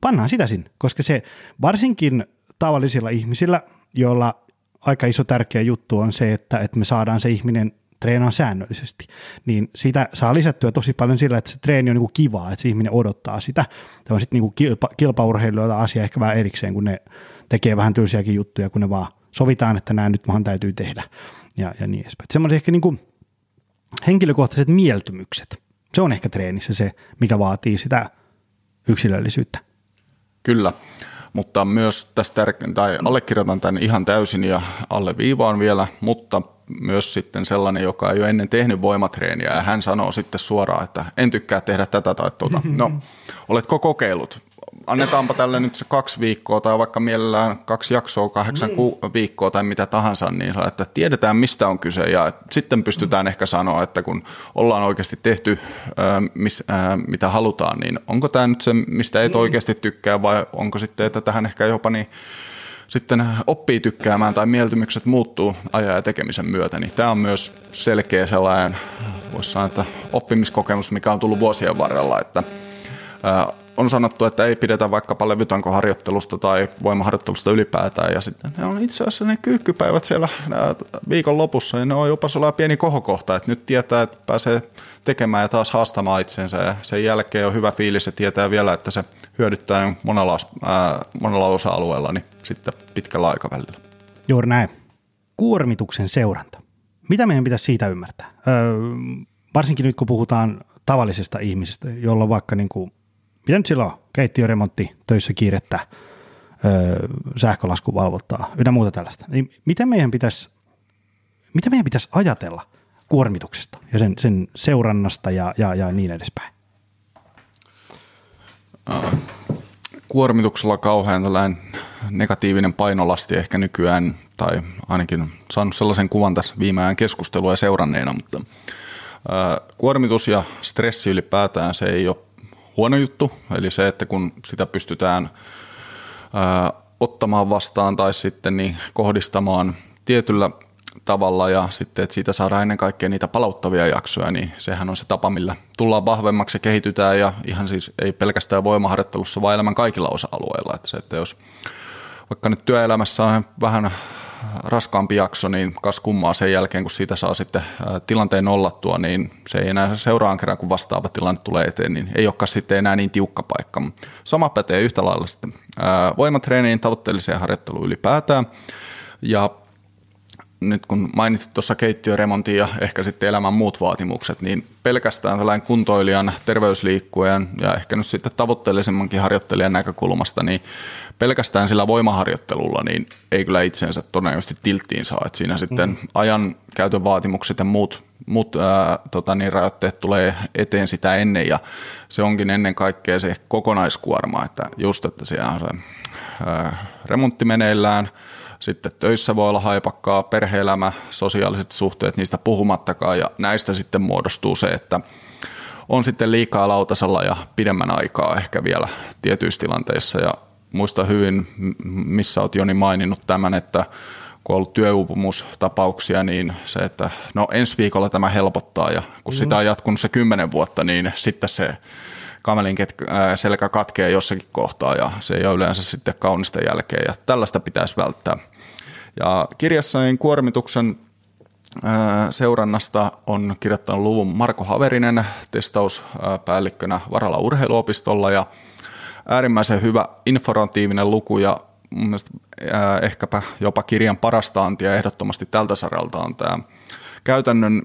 pannaan sitä sinne, koska se varsinkin tavallisilla ihmisillä, joilla aika iso tärkeä juttu on se, että, että me saadaan se ihminen treenaa säännöllisesti, niin siitä saa lisättyä tosi paljon sillä, että se treeni on niin kuin kivaa, että se ihminen odottaa sitä. Tämä on sitten niin kilpa, kilpaurheilijoilla asia ehkä vähän erikseen, kun ne tekee vähän tylsiäkin juttuja, kun ne vaan sovitaan, että nämä nyt vaan täytyy tehdä ja, ja niin edespäin. Semmoiset ehkä niin kuin henkilökohtaiset mieltymykset, se on ehkä treenissä se, mikä vaatii sitä yksilöllisyyttä. Kyllä, mutta myös tästä, tai allekirjoitan tämän ihan täysin ja alle viivaan vielä, mutta myös sitten sellainen, joka ei ole ennen tehnyt voimatreeniä ja hän sanoo sitten suoraan, että en tykkää tehdä tätä tai tuota. No, oletko kokeillut? Annetaanpa tälle nyt se kaksi viikkoa tai vaikka mielellään kaksi jaksoa, kahdeksan niin. ku- viikkoa tai mitä tahansa, niin että tiedetään mistä on kyse ja sitten pystytään ehkä sanoa, että kun ollaan oikeasti tehty ää, mis, ää, mitä halutaan, niin onko tämä nyt se, mistä et niin. oikeasti tykkää vai onko sitten, että tähän ehkä jopa niin sitten oppii tykkäämään tai mieltymykset muuttuu ajan ja tekemisen myötä, niin tämä on myös selkeä sellainen, voisi sanoa, että oppimiskokemus, mikä on tullut vuosien varrella, että on sanottu, että ei pidetä vaikkapa levytankoharjoittelusta tai voimaharjoittelusta ylipäätään. Ja sitten ne on itse asiassa ne kyykkypäivät siellä viikon lopussa ja ne on jopa sellainen pieni kohokohta, että nyt tietää, että pääsee tekemään ja taas haastamaan itsensä ja sen jälkeen on hyvä fiilis ja tietää vielä, että se hyödyttää monella, ää, monella osa-alueella niin sitten pitkällä aikavälillä. Juuri näin. Kuormituksen seuranta. Mitä meidän pitäisi siitä ymmärtää? Öö, varsinkin nyt kun puhutaan tavallisesta ihmisestä, jolla vaikka niin kuin mitä nyt sillä on? Keittiöremontti, töissä kiirettä, öö, sähkölaskuvalvottaa, ynnä muuta tällaista. Niin miten meidän pitäisi, mitä meidän pitäisi ajatella kuormituksesta ja sen, sen seurannasta ja, ja, ja niin edespäin? Kuormituksella kauhean tällainen negatiivinen painolasti ehkä nykyään, tai ainakin saanut sellaisen kuvan tässä viime ajan keskustelua ja seuranneena, mutta kuormitus ja stressi ylipäätään se ei ole huono juttu, eli se, että kun sitä pystytään ää, ottamaan vastaan tai sitten niin kohdistamaan tietyllä tavalla ja sitten, että siitä saadaan ennen kaikkea niitä palauttavia jaksoja, niin sehän on se tapa, millä tullaan vahvemmaksi ja kehitytään ja ihan siis ei pelkästään voimaharjoittelussa, vaan elämän kaikilla osa-alueilla. Että se, että jos vaikka nyt työelämässä on vähän raskaampi jakso, niin kas kummaa sen jälkeen, kun siitä saa sitten tilanteen nollattua, niin se ei enää seuraan kerran, kun vastaava tilanne tulee eteen, niin ei olekaan sitten enää niin tiukka paikka. Sama pätee yhtä lailla sitten voimatreeniin, tavoitteelliseen harjoitteluun ylipäätään. Ja nyt kun mainitsit tuossa keittiöremontin ja ehkä sitten elämän muut vaatimukset, niin pelkästään tällainen kuntoilijan, terveysliikkujan ja ehkä nyt sitten tavoitteellisemmankin harjoittelijan näkökulmasta, niin pelkästään sillä voimaharjoittelulla niin ei kyllä itseensä todennäköisesti tilttiin saa. että siinä sitten mm. ajan käytön vaatimukset ja muut, muut ää, tota niin, rajoitteet tulee eteen sitä ennen ja se onkin ennen kaikkea se kokonaiskuorma, että just, että siellä on se ää, remontti meneillään – sitten töissä voi olla haipakkaa, perheelämä, sosiaaliset suhteet, niistä puhumattakaan. Ja näistä sitten muodostuu se, että on sitten liikaa lautasella ja pidemmän aikaa ehkä vielä tietyissä tilanteissa. Ja muista hyvin, missä olet Joni maininnut tämän, että kun on ollut työuupumustapauksia, niin se, että no ensi viikolla tämä helpottaa. Ja kun mm. sitä on jatkunut se kymmenen vuotta, niin sitten se kamelin selkä katkee jossakin kohtaa ja se ei ole yleensä sitten kaunista jälkeen ja tällaista pitäisi välttää. Ja kirjassa kuormituksen seurannasta on kirjoittanut luvun Marko Haverinen testauspäällikkönä Varala urheiluopistolla ja äärimmäisen hyvä informatiivinen luku ja mun mielestä ehkäpä jopa kirjan parasta antia ehdottomasti tältä saralta on tämä käytännön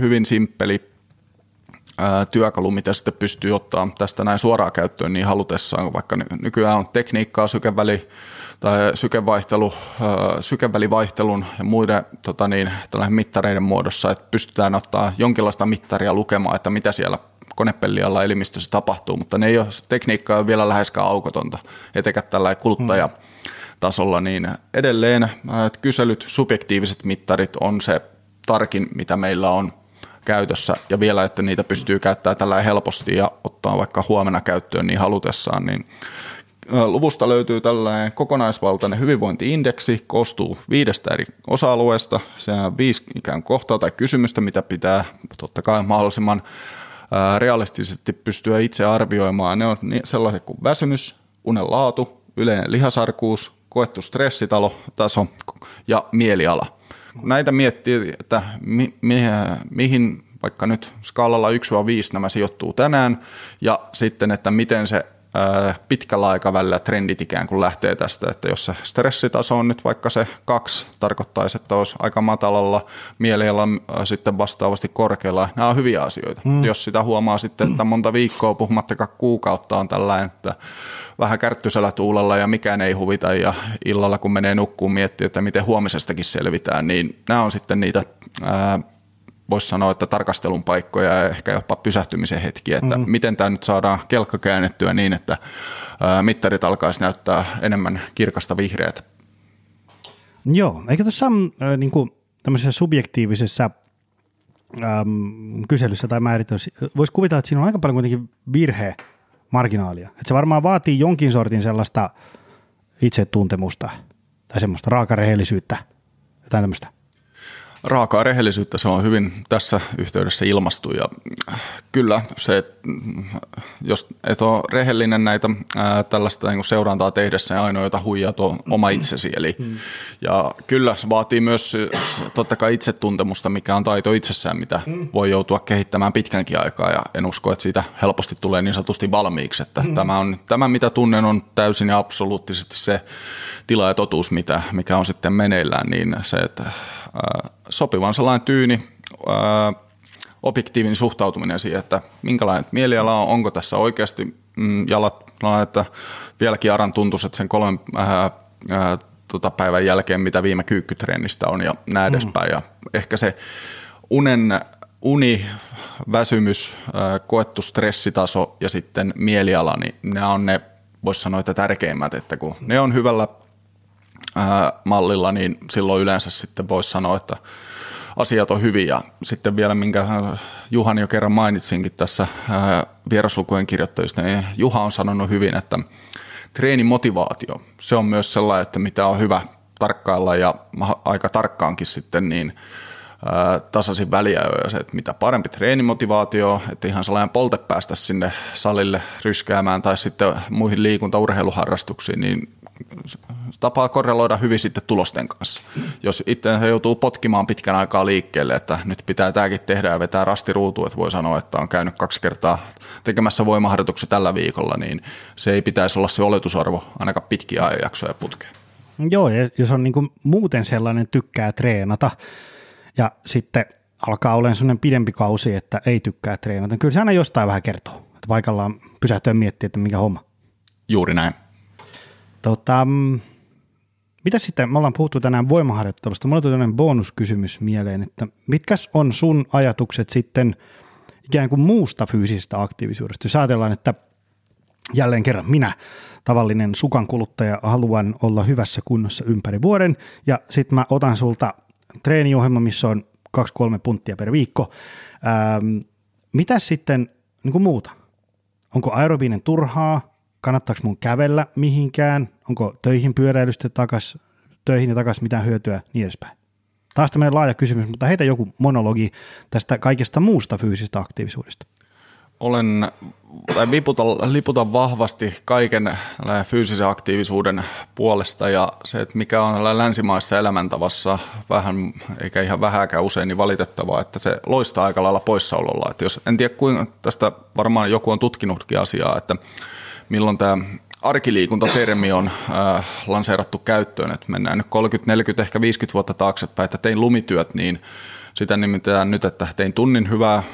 hyvin simppeli työkalu, mitä sitten pystyy ottaa tästä näin suoraan käyttöön niin halutessaan, vaikka nykyään on tekniikkaa, sykeväli, tai sykevaihtelu, sykevälivaihtelun ja muiden tota niin, mittareiden muodossa, että pystytään ottaa jonkinlaista mittaria lukemaan, että mitä siellä konepellialla elimistössä tapahtuu, mutta ne ei ole, tekniikka ei ole vielä läheskään aukotonta, etekä tällä kuluttaja tasolla, niin edelleen kyselyt, subjektiiviset mittarit on se tarkin, mitä meillä on käytössä ja vielä, että niitä pystyy käyttämään tällä helposti ja ottaa vaikka huomenna käyttöön niin halutessaan, niin luvusta löytyy tällainen kokonaisvaltainen hyvinvointiindeksi, koostuu viidestä eri osa-alueesta. Se on viisi ikään kohtaa tai kysymystä, mitä pitää totta kai mahdollisimman realistisesti pystyä itse arvioimaan. Ne on sellaiset kuin väsymys, unen laatu, yleinen lihasarkuus, koettu stressitaso ja mieliala. Kun näitä miettii, että mi, mi, mihin vaikka nyt skaalalla 1-5 nämä sijoittuu tänään, ja sitten, että miten se pitkällä aikavälillä trendit ikään kuin lähtee tästä, että jos se stressitaso on nyt vaikka se kaksi, tarkoittaisi, että olisi aika matalalla mieliala sitten vastaavasti korkealla. Nämä on hyviä asioita. Mm. Jos sitä huomaa sitten, että monta viikkoa puhumattakaan kuukautta on tällainen, että vähän kärttysellä tuulella ja mikään ei huvita ja illalla kun menee nukkuun miettii, että miten huomisestakin selvitään, niin nämä on sitten niitä ää, voisi sanoa, että tarkastelun paikkoja ja ehkä jopa pysähtymisen hetkiä, että mm-hmm. miten tämä nyt saadaan kelkka käännettyä niin, että mittarit alkaisi näyttää enemmän kirkasta vihreätä. Joo, eikä tuossa äh, niin kuin tämmöisessä subjektiivisessa ähm, kyselyssä tai määritelmässä, voisi kuvitella, että siinä on aika paljon kuitenkin virhemarginaalia. Että se varmaan vaatii jonkin sortin sellaista itsetuntemusta tai semmoista raakarehellisyyttä, jotain tämmöistä raakaa rehellisyyttä se on hyvin tässä yhteydessä ilmastu ja kyllä se, jos et ole rehellinen näitä ää, tällaista niin seurantaa tehdessä ja ainoa, jota huijat on oma itsesi. Eli, mm. Ja kyllä se vaatii myös totta kai itsetuntemusta, mikä on taito itsessään, mitä mm. voi joutua kehittämään pitkänkin aikaa ja en usko, että siitä helposti tulee niin sanotusti valmiiksi, että mm. tämä, on, tämä mitä tunnen on täysin ja absoluuttisesti se tila ja totuus, mitä, mikä on sitten meneillään, niin se, että sopivan sellainen tyyni, objektiivinen suhtautuminen siihen, että minkälainen mieliala on, onko tässä oikeasti mm, jalat, että vieläkin aran tuntuisi, että sen kolmen ää, ää, tota päivän jälkeen, mitä viime kyykkytreenistä on ja näin mm. edespäin. Ja ehkä se unen, uni, väsymys, ää, koettu stressitaso ja sitten mieliala, niin ne on ne, voisi sanoa, että tärkeimmät, että kun ne on hyvällä mallilla, niin silloin yleensä sitten voisi sanoa, että asiat on hyviä. Sitten vielä, minkä Juhan jo kerran mainitsinkin tässä vieraslukujen kirjoittajista, niin Juha on sanonut hyvin, että treenimotivaatio, se on myös sellainen, että mitä on hyvä tarkkailla ja aika tarkkaankin sitten niin tasaisin väliajoja se, että mitä parempi treenimotivaatio, että ihan sellainen polte päästä sinne salille ryskäämään tai sitten muihin liikunta-urheiluharrastuksiin, niin tapaa korreloida hyvin sitten tulosten kanssa. Jos itse joutuu potkimaan pitkän aikaa liikkeelle, että nyt pitää tämäkin tehdä ja vetää rastiruutu, että voi sanoa, että on käynyt kaksi kertaa tekemässä voimaharjoituksia tällä viikolla, niin se ei pitäisi olla se oletusarvo ainakaan pitkiä ajanjaksoja putkeen. Joo, ja jos on niin kuin muuten sellainen tykkää treenata ja sitten alkaa olemaan sellainen pidempi kausi, että ei tykkää treenata, niin kyllä se aina jostain vähän kertoo, että paikallaan pysähtyä miettiä, että mikä homma. Juuri näin. Tota, mm, mitä sitten, me ollaan puhuttu tänään voimaharjoittelusta, mulla tuli tämmöinen bonuskysymys mieleen, että mitkäs on sun ajatukset sitten ikään kuin muusta fyysisestä aktiivisuudesta? Jos ajatellaan, että jälleen kerran minä, tavallinen sukan kuluttaja, haluan olla hyvässä kunnossa ympäri vuoden, ja sitten mä otan sulta treeniohjelma, missä on 2-3 punttia per viikko. Ähm, mitä sitten niin kuin muuta? Onko aerobinen turhaa? Kannattaako mun kävellä mihinkään, onko töihin pyöräilystä takas, töihin ja takaisin mitään hyötyä, niin edespäin. Taas tämmöinen laaja kysymys, mutta heitä joku monologi tästä kaikesta muusta fyysisestä aktiivisuudesta. Olen, tai liputan, liputan vahvasti kaiken fyysisen aktiivisuuden puolesta ja se, että mikä on länsimaissa elämäntavassa vähän, eikä ihan vähäkään usein, niin valitettavaa, että se loistaa aika lailla poissaololla. Että jos, en tiedä kuinka tästä varmaan joku on tutkinutkin asiaa, että milloin tämä arkiliikuntatermi on äh, lanseerattu käyttöön, että mennään nyt 30, 40, ehkä 50 vuotta taaksepäin, että tein lumityöt, niin sitä nimitetään nyt, että tein tunnin hyvää äh,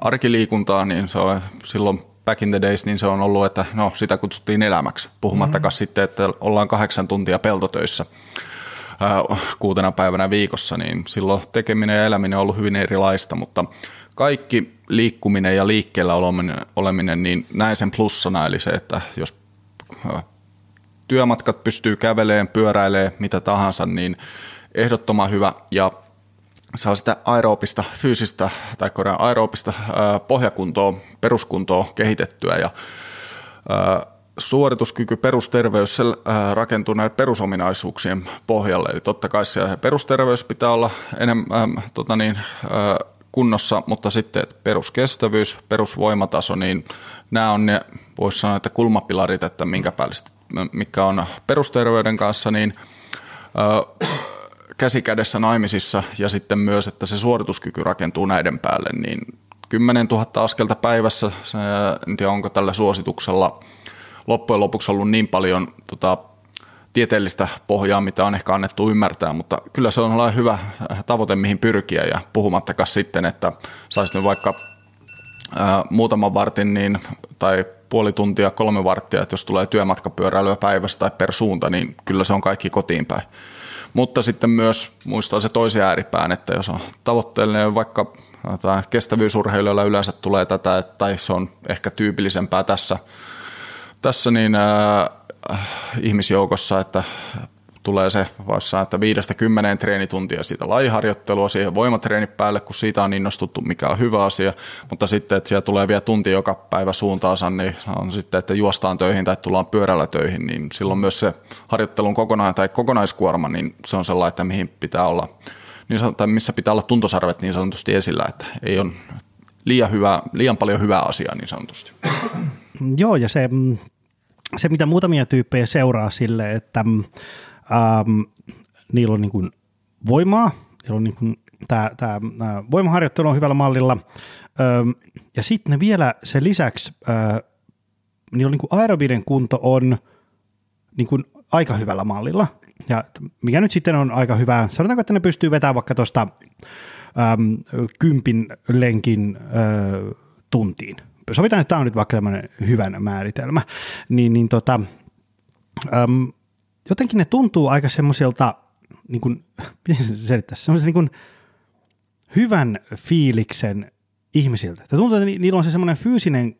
arkiliikuntaa, niin se on silloin back in the days, niin se on ollut, että no sitä kutsuttiin elämäksi, puhumattakaan mm-hmm. sitten, että ollaan kahdeksan tuntia peltotöissä äh, kuutena päivänä viikossa, niin silloin tekeminen ja eläminen on ollut hyvin erilaista, mutta kaikki liikkuminen ja liikkeellä oleminen, niin näin sen plussana, eli se, että jos työmatkat pystyy käveleen, pyöräilee, mitä tahansa, niin ehdottoman hyvä ja saa sitä aerobista, fyysistä tai aerobista pohjakuntoa, peruskuntoa kehitettyä ja suorituskyky, perusterveys rakentuu näiden perusominaisuuksien pohjalle. Eli totta kai perusterveys pitää olla enemmän tota niin, kunnossa, mutta sitten peruskestävyys, perusvoimataso, niin nämä on ne voisi sanoa, että kulmapilarit, että minkä päälle, mikä on perusterveyden kanssa, niin ö, käsi kädessä naimisissa ja sitten myös, että se suorituskyky rakentuu näiden päälle, niin 10 000 askelta päivässä, en tiedä onko tällä suosituksella loppujen lopuksi ollut niin paljon tota, tieteellistä pohjaa, mitä on ehkä annettu ymmärtää, mutta kyllä se on hyvä tavoite, mihin pyrkiä ja puhumattakaan sitten, että saisi nyt vaikka ää, muutaman vartin niin, tai puoli tuntia, kolme varttia, että jos tulee työmatkapyöräilyä päivässä tai per suunta, niin kyllä se on kaikki kotiin päin. Mutta sitten myös muistaa se toisen ääripään, että jos on tavoitteellinen vaikka kestävyysurheilijoilla yleensä tulee tätä, tai se on ehkä tyypillisempää tässä, tässä niin ää, ihmisjoukossa, että tulee se voisi että viidestä kymmeneen treenituntia siitä lajiharjoittelua siihen voimatreeni päälle, kun siitä on innostuttu, mikä on hyvä asia, mutta sitten, että siellä tulee vielä tunti joka päivä suuntaansa, niin on sitten, että juostaan töihin tai tullaan pyörällä töihin, niin silloin myös se harjoittelun kokonaan tai kokonaiskuorma, niin se on sellainen, että mihin pitää olla, niin tai missä pitää olla tuntosarvet niin sanotusti esillä, että ei ole liian, hyvä, liian paljon hyvää asiaa niin sanotusti. Joo, ja se, se mitä muutamia tyyppejä seuraa sille, että ähm, niillä on niin kuin voimaa, niillä on niin kuin tämä, tämä voimaharjoittelu on hyvällä mallilla, ähm, ja sitten ne vielä sen lisäksi, äh, niillä on niin kuin aerobiden kunto on niin kuin aika hyvällä mallilla, ja mikä nyt sitten on aika hyvä, sanotaanko, että ne pystyy vetämään vaikka tuosta ähm, kympin lenkin äh, tuntiin. Sovitaan, että tämä on nyt vaikka tämmöinen hyvän määritelmä, niin, niin tota, ähm, jotenkin ne tuntuu aika semmoiselta, niin kuin, miten se selittäisi, semmoiselta niin hyvän fiiliksen ihmisiltä. Tämä tuntuu, että niillä on se semmoinen fyysinen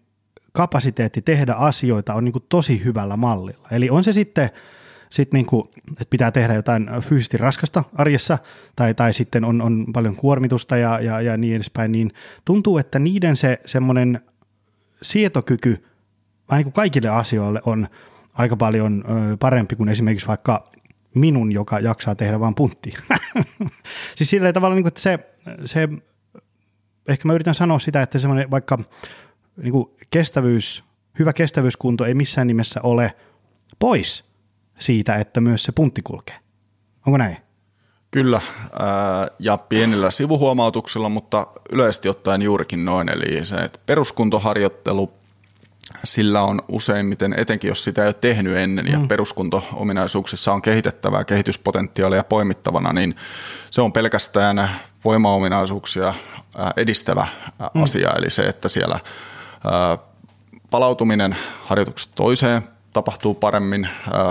kapasiteetti tehdä asioita on niin kuin tosi hyvällä mallilla. Eli on se sitten, sit niin kuin, että pitää tehdä jotain fyysisesti raskasta arjessa, tai, tai sitten on, on paljon kuormitusta ja, ja, ja niin edespäin, niin tuntuu, että niiden se semmoinen sietokyky vähän niin kuin kaikille asioille on – aika paljon parempi kuin esimerkiksi vaikka minun, joka jaksaa tehdä vain punttia. siis sillä tavalla, niin kuin, että se, se, ehkä mä yritän sanoa sitä, että semmoinen vaikka niin kuin kestävyys, hyvä kestävyyskunto ei missään nimessä ole pois siitä, että myös se puntti kulkee. Onko näin? Kyllä, ja pienillä sivuhuomautuksilla, mutta yleisesti ottaen juurikin noin. Eli se, että peruskuntoharjoittelu sillä on useimmiten, etenkin jos sitä ei ole tehnyt ennen ja mm. peruskunto-ominaisuuksissa on kehitettävää kehityspotentiaalia poimittavana, niin se on pelkästään voimaominaisuuksia edistävä mm. asia. Eli se, että siellä palautuminen harjoituksesta toiseen tapahtuu paremmin,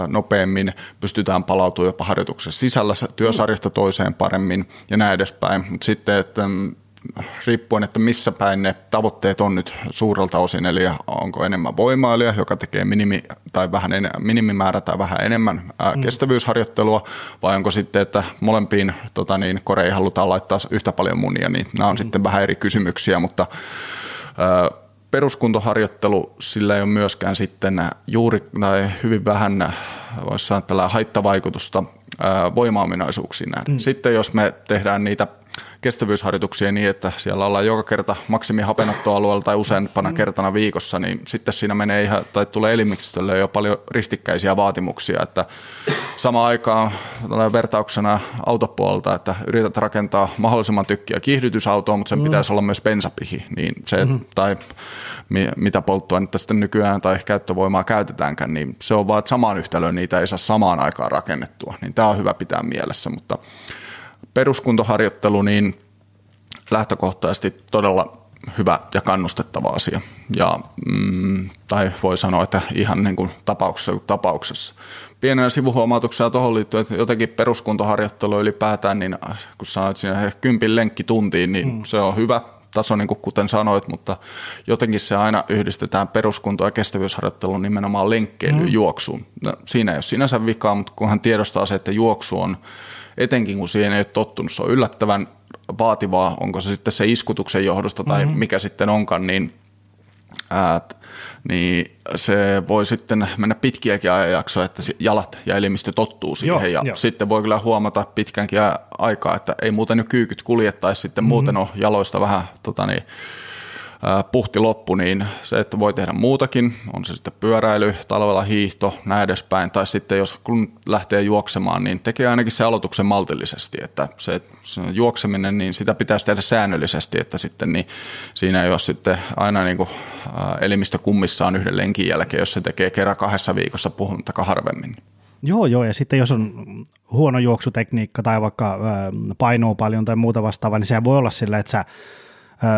nopeammin, pystytään palautumaan jopa harjoituksen sisällä työsarjasta toiseen paremmin ja näin edespäin. Mutta sitten, että mm, riippuen, että missä päin ne tavoitteet on nyt suurelta osin, eli onko enemmän voimailija, joka tekee minimi, tai vähän en, minimimäärä tai vähän enemmän ää, mm. kestävyysharjoittelua, vai onko sitten, että molempiin tota niin, koreihin halutaan laittaa yhtä paljon munia, niin nämä on mm. sitten vähän eri kysymyksiä, mutta ää, peruskuntoharjoittelu, sillä ei ole myöskään sitten juuri tai hyvin vähän, voisi sanoa haittavaikutusta voimaominaisuuksiin näin. Mm. Sitten jos me tehdään niitä kestävyysharjoituksia niin, että siellä ollaan joka kerta maksimi hapenottoalueella tai useampana mm. kertana viikossa, niin sitten siinä menee ihan, tai tulee elimistölle jo paljon ristikkäisiä vaatimuksia, että sama aikaan vertauksena autopuolelta, että yrität rakentaa mahdollisimman tykkiä kiihdytysautoa, mutta sen mm. pitäisi olla myös bensapihi, niin se, mm. tai mitä polttoainetta sitten nykyään tai käyttövoimaa käytetäänkään, niin se on vaan, että samaan yhtälöön niitä ei saa samaan aikaan rakennettua, niin tämä on hyvä pitää mielessä, mutta peruskuntoharjoittelu, niin lähtökohtaisesti todella hyvä ja kannustettava asia. Ja, mm, tai voi sanoa, että ihan niin kuin tapauksessa kuin tapauksessa. Pienenä sivuhuomautuksena tuohon liittyen, että jotenkin peruskuntoharjoittelu ylipäätään, niin kun sanoit siinä kympin lenkkituntiin, niin mm. se on hyvä taso, niin kuin kuten sanoit, mutta jotenkin se aina yhdistetään peruskunto- ja kestävyysharjoitteluun nimenomaan lenkkeilyyn, mm. juoksuun. No, siinä ei ole sinänsä vikaa, mutta kunhan tiedostaa se, että juoksu on etenkin kun siihen ei ole tottunut, se on yllättävän vaativaa, onko se sitten se iskutuksen johdosta tai mm-hmm. mikä sitten onkaan, niin, ää, niin se voi sitten mennä pitkiäkin ajanjaksoja, että jalat ja elimistö tottuu siihen Joo, ja jo. sitten voi kyllä huomata pitkänkin aikaa, että ei muuten nyt kyykyt kuljettaisi sitten mm-hmm. muuten ole jaloista vähän tota niin, puhti loppu, niin se, että voi tehdä muutakin, on se sitten pyöräily, talvella hiihto, näin edespäin, tai sitten jos kun lähtee juoksemaan, niin tekee ainakin se aloituksen maltillisesti, että se, se juokseminen, niin sitä pitäisi tehdä säännöllisesti, että sitten niin siinä ei ole sitten aina niin kuin, elimistö kummissaan yhden lenkin jälkeen, jos se tekee kerran kahdessa viikossa puhumattakaan harvemmin. Joo, joo, ja sitten jos on huono juoksutekniikka tai vaikka painoa paljon tai muuta vastaavaa, niin se voi olla sillä, että sä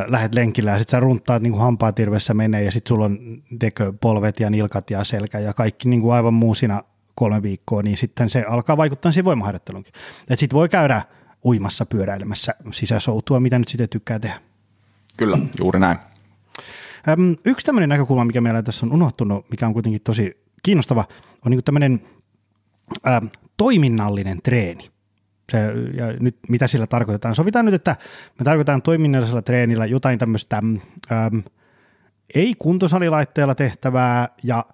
lähdet lenkillä ja sitten sä runtaat niin kuin hampaatirvessä menee ja sitten sulla on tekö polvet ja nilkat ja selkä ja kaikki niin kuin aivan muusina kolme viikkoa, niin sitten se alkaa vaikuttaa siihen voimaharjoitteluunkin. Että sitten voi käydä uimassa, pyöräilemässä, sisäsoutua, mitä nyt sitten tykkää tehdä. Kyllä, juuri näin. Yksi tämmöinen näkökulma, mikä meillä tässä on unohtunut, mikä on kuitenkin tosi kiinnostava, on niin tämmöinen toiminnallinen treeni. Se, ja nyt mitä sillä tarkoitetaan? Sovitaan nyt, että me tarkoitetaan toiminnallisella treenillä jotain tämmöistä äm, ei kuntosalilaitteella tehtävää ja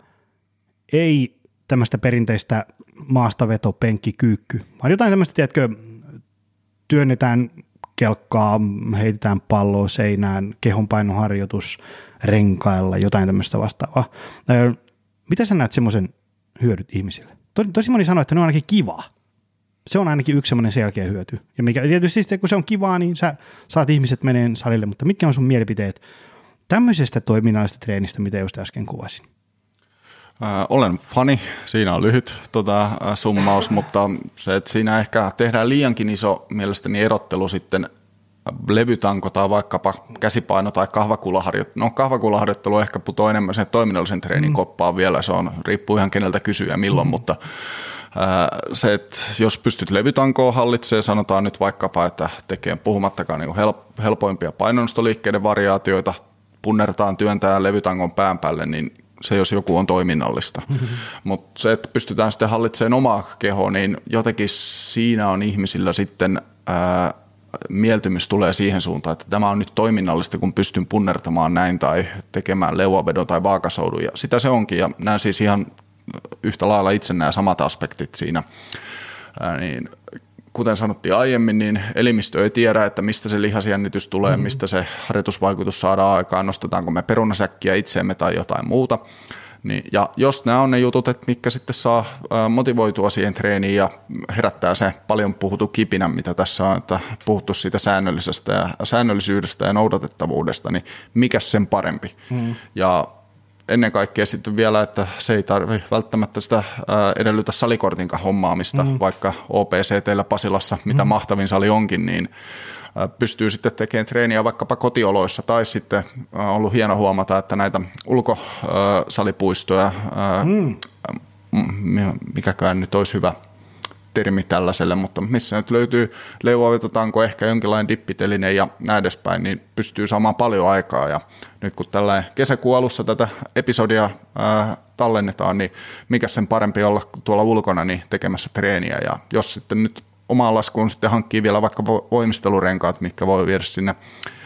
ei tämmöistä perinteistä maastaveto, penkki, kyykky, vaan jotain tämmöistä, tiedätkö, työnnetään kelkkaa, heitetään palloa seinään, kehonpainoharjoitus, renkailla, jotain tämmöistä vastaavaa. Mitä sä näet semmoisen hyödyt ihmisille? Tosi moni sanoo, että ne on ainakin kivaa se on ainakin yksi semmoinen selkeä hyöty. Ja mikä, tietysti sitten, kun se on kivaa, niin sä saat ihmiset meneen salille, mutta mitkä on sun mielipiteet tämmöisestä toiminnallisesta treenistä, mitä just äsken kuvasin? Äh, olen fani, siinä on lyhyt tota, summaus, mutta se, että siinä ehkä tehdään liiankin iso mielestäni erottelu sitten levytanko tai vaikkapa käsipaino tai kahvakulaharjoittelu. No kahvakulaharjoittelu ehkä putoo enemmän sen toiminnallisen treenin mm. koppaan vielä, se on, riippuu ihan keneltä kysyä milloin, mm. mutta se, että jos pystyt levytankoon hallitsemaan, sanotaan nyt vaikkapa, että tekee puhumattakaan niin helpoimpia painonnostoliikkeiden variaatioita, punnertaan työntää levytangon pään päälle, niin se jos joku on toiminnallista. Mm-hmm. Mutta se, että pystytään sitten hallitsemaan omaa kehoa, niin jotenkin siinä on ihmisillä sitten ää, mieltymys tulee siihen suuntaan, että tämä on nyt toiminnallista, kun pystyn punnertamaan näin tai tekemään leuavedon tai vaakasoudun. Ja sitä se onkin ja näen siis ihan yhtä lailla itse nämä samat aspektit siinä. Ää, niin, kuten sanottiin aiemmin, niin elimistö ei tiedä, että mistä se lihasjännitys tulee, mm-hmm. mistä se harjoitusvaikutus saadaan aikaan, nostetaanko me perunasäkkiä itseemme tai jotain muuta. Niin, ja jos nämä on ne jutut, että mitkä sitten saa motivoitua siihen treeniin ja herättää se paljon puhuttu kipinä, mitä tässä on, että puhuttu siitä säännöllisestä ja säännöllisyydestä ja noudatettavuudesta, niin mikä sen parempi. Mm. Ja ennen kaikkea sitten vielä, että se ei tarvi välttämättä sitä edellytä salikortin hommaamista, mm. vaikka OPC teillä Pasilassa, mitä mm. mahtavin sali onkin, niin pystyy sitten tekemään treeniä vaikkapa kotioloissa tai sitten on ollut hieno huomata, että näitä ulkosalipuistoja, mm. mikäkään nyt olisi hyvä termi tällaiselle, mutta missä nyt löytyy leuavetotanko, ehkä jonkinlainen dippiteline ja näin edespäin, niin pystyy saamaan paljon aikaa ja nyt kun tällä kesäkuun alussa tätä episodia ää, tallennetaan, niin mikä sen parempi olla tuolla ulkona niin tekemässä treeniä ja jos sitten nyt omaan laskuun sitten hankkii vielä vaikka voimistelurenkaat, mitkä voi viedä sinne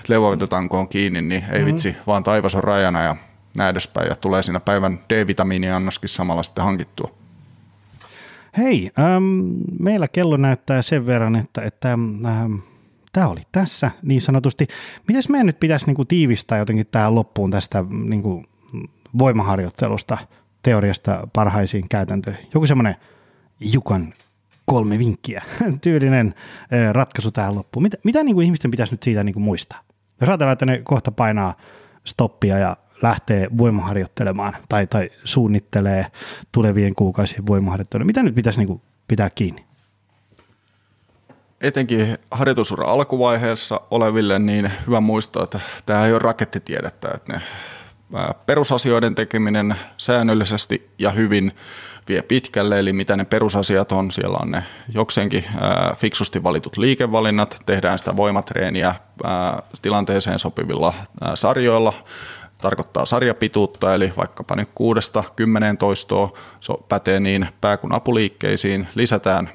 leuavetotankoon kiinni, niin ei mm-hmm. vitsi, vaan taivas on rajana ja näin edespäin ja tulee siinä päivän D-vitamiiniannoskin samalla sitten hankittua. Hei, ähm, meillä kello näyttää sen verran, että, että ähm, tämä oli tässä niin sanotusti. Mitäs meidän nyt pitäisi niin kuin, tiivistää jotenkin tähän loppuun tästä niin kuin, voimaharjoittelusta, teoriasta parhaisiin käytäntöihin? Joku semmoinen Jukan kolme vinkkiä tyylinen ratkaisu tähän loppuun. Mitä, mitä niin kuin ihmisten pitäisi nyt siitä niin kuin muistaa? Jos ajatellaan, että ne kohta painaa stoppia ja lähtee voimaharjoittelemaan tai, tai suunnittelee tulevien kuukausien voimaharjoittelua, mitä nyt pitäisi niin kuin pitää kiinni? Etenkin harjoitusura alkuvaiheessa oleville, niin hyvä muistaa, että tämä ei ole rakettitiedettä, että ne perusasioiden tekeminen säännöllisesti ja hyvin vie pitkälle, eli mitä ne perusasiat on. Siellä on ne jokseenkin fiksusti valitut liikevalinnat, tehdään sitä voimatreeniä tilanteeseen sopivilla sarjoilla, tarkoittaa sarjapituutta, eli vaikkapa nyt kuudesta kymmeneen toistoa, se pätee niin pää- kuin apuliikkeisiin, lisätään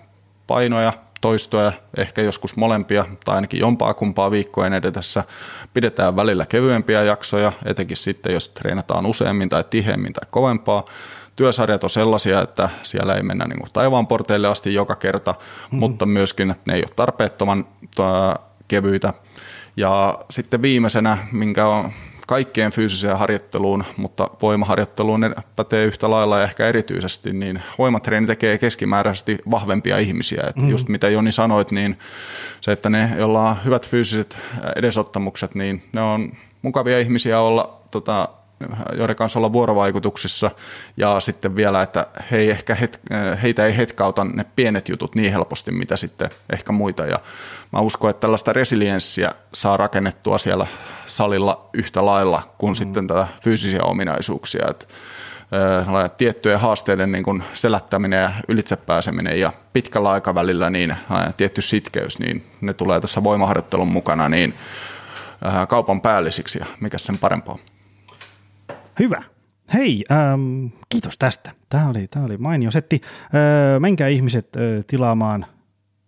painoja, toistoja, ehkä joskus molempia tai ainakin jompaa kumpaa viikkojen edetessä. Pidetään välillä kevyempiä jaksoja, etenkin sitten jos treenataan useammin tai tiheämmin tai kovempaa. Työsarjat on sellaisia, että siellä ei mennä niin taivaan porteille asti joka kerta, mm. mutta myöskin, että ne ei ole tarpeettoman kevyitä. Ja sitten viimeisenä, minkä on kaikkeen fyysiseen harjoitteluun, mutta voimaharjoitteluun ne pätee yhtä lailla ja ehkä erityisesti, niin voimatreeni tekee keskimääräisesti vahvempia ihmisiä. Et mm. Just mitä Joni sanoit, niin se, että ne, joilla on hyvät fyysiset edesottamukset, niin ne on mukavia ihmisiä olla tota, joiden kanssa olla vuorovaikutuksissa ja sitten vielä, että he ei ehkä het, heitä ei hetkauta ne pienet jutut niin helposti, mitä sitten ehkä muita ja mä uskon, että tällaista resilienssiä saa rakennettua siellä salilla yhtä lailla kuin mm. sitten tätä fyysisiä ominaisuuksia, että tiettyjen haasteiden niin kuin selättäminen ja ylitsepääseminen ja pitkällä aikavälillä niin tietty sitkeys, niin ne tulee tässä voimaharjoittelun mukana niin kaupan päällisiksi ja mikä sen parempaa. Hyvä. Hei, ähm, kiitos tästä. Tämä oli, tämä oli mainio setti. Äh, menkää ihmiset äh, tilaamaan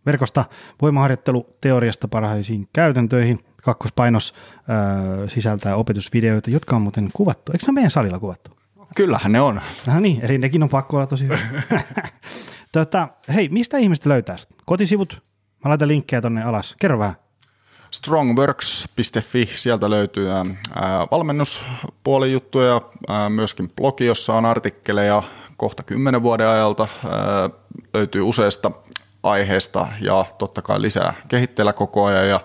verkosta voimaharjoittelu teoriasta parhaisiin käytäntöihin. Kakkospainos äh, sisältää opetusvideoita, jotka on muuten kuvattu. Eikö se meidän salilla kuvattu? Kyllähän ne on. No niin, eli nekin on pakko olla tosi tota, hei, mistä ihmiset löytää? Kotisivut? Mä laitan linkkejä tonne alas. Kerro vähän strongworks.fi, sieltä löytyy ää, valmennuspuolen juttuja, ää, myöskin blogi, jossa on artikkeleja kohta kymmenen vuoden ajalta, löytyy useista aiheesta ja totta kai lisää kehitteellä koko ajan ja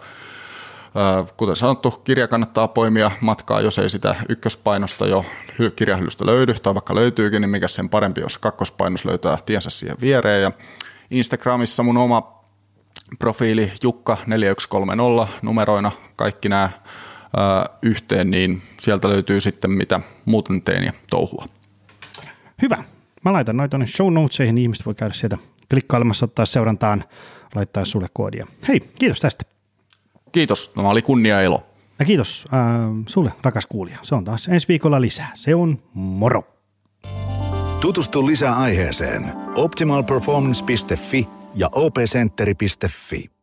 Kuten sanottu, kirja kannattaa poimia matkaa, jos ei sitä ykköspainosta jo kirjahyllystä löydy, tai vaikka löytyykin, niin mikä sen parempi, jos kakkospainos löytää tiensä siihen viereen. Ja Instagramissa mun oma profiili Jukka 4130 numeroina kaikki nämä yhteen, niin sieltä löytyy sitten mitä muuten teen ja touhua. Hyvä. Mä laitan noita tuonne show notesihin, niin ihmiset voi käydä sieltä klikkailemassa, ottaa seurantaan, laittaa sulle koodia. Hei, kiitos tästä. Kiitos, tämä oli kunnia ilo. Ja kiitos äh, sulle, rakas kuulija. Se on taas ensi viikolla lisää. Se on moro. Tutustu lisää aiheeseen optimalperformance.fi ja opcenteri.fi.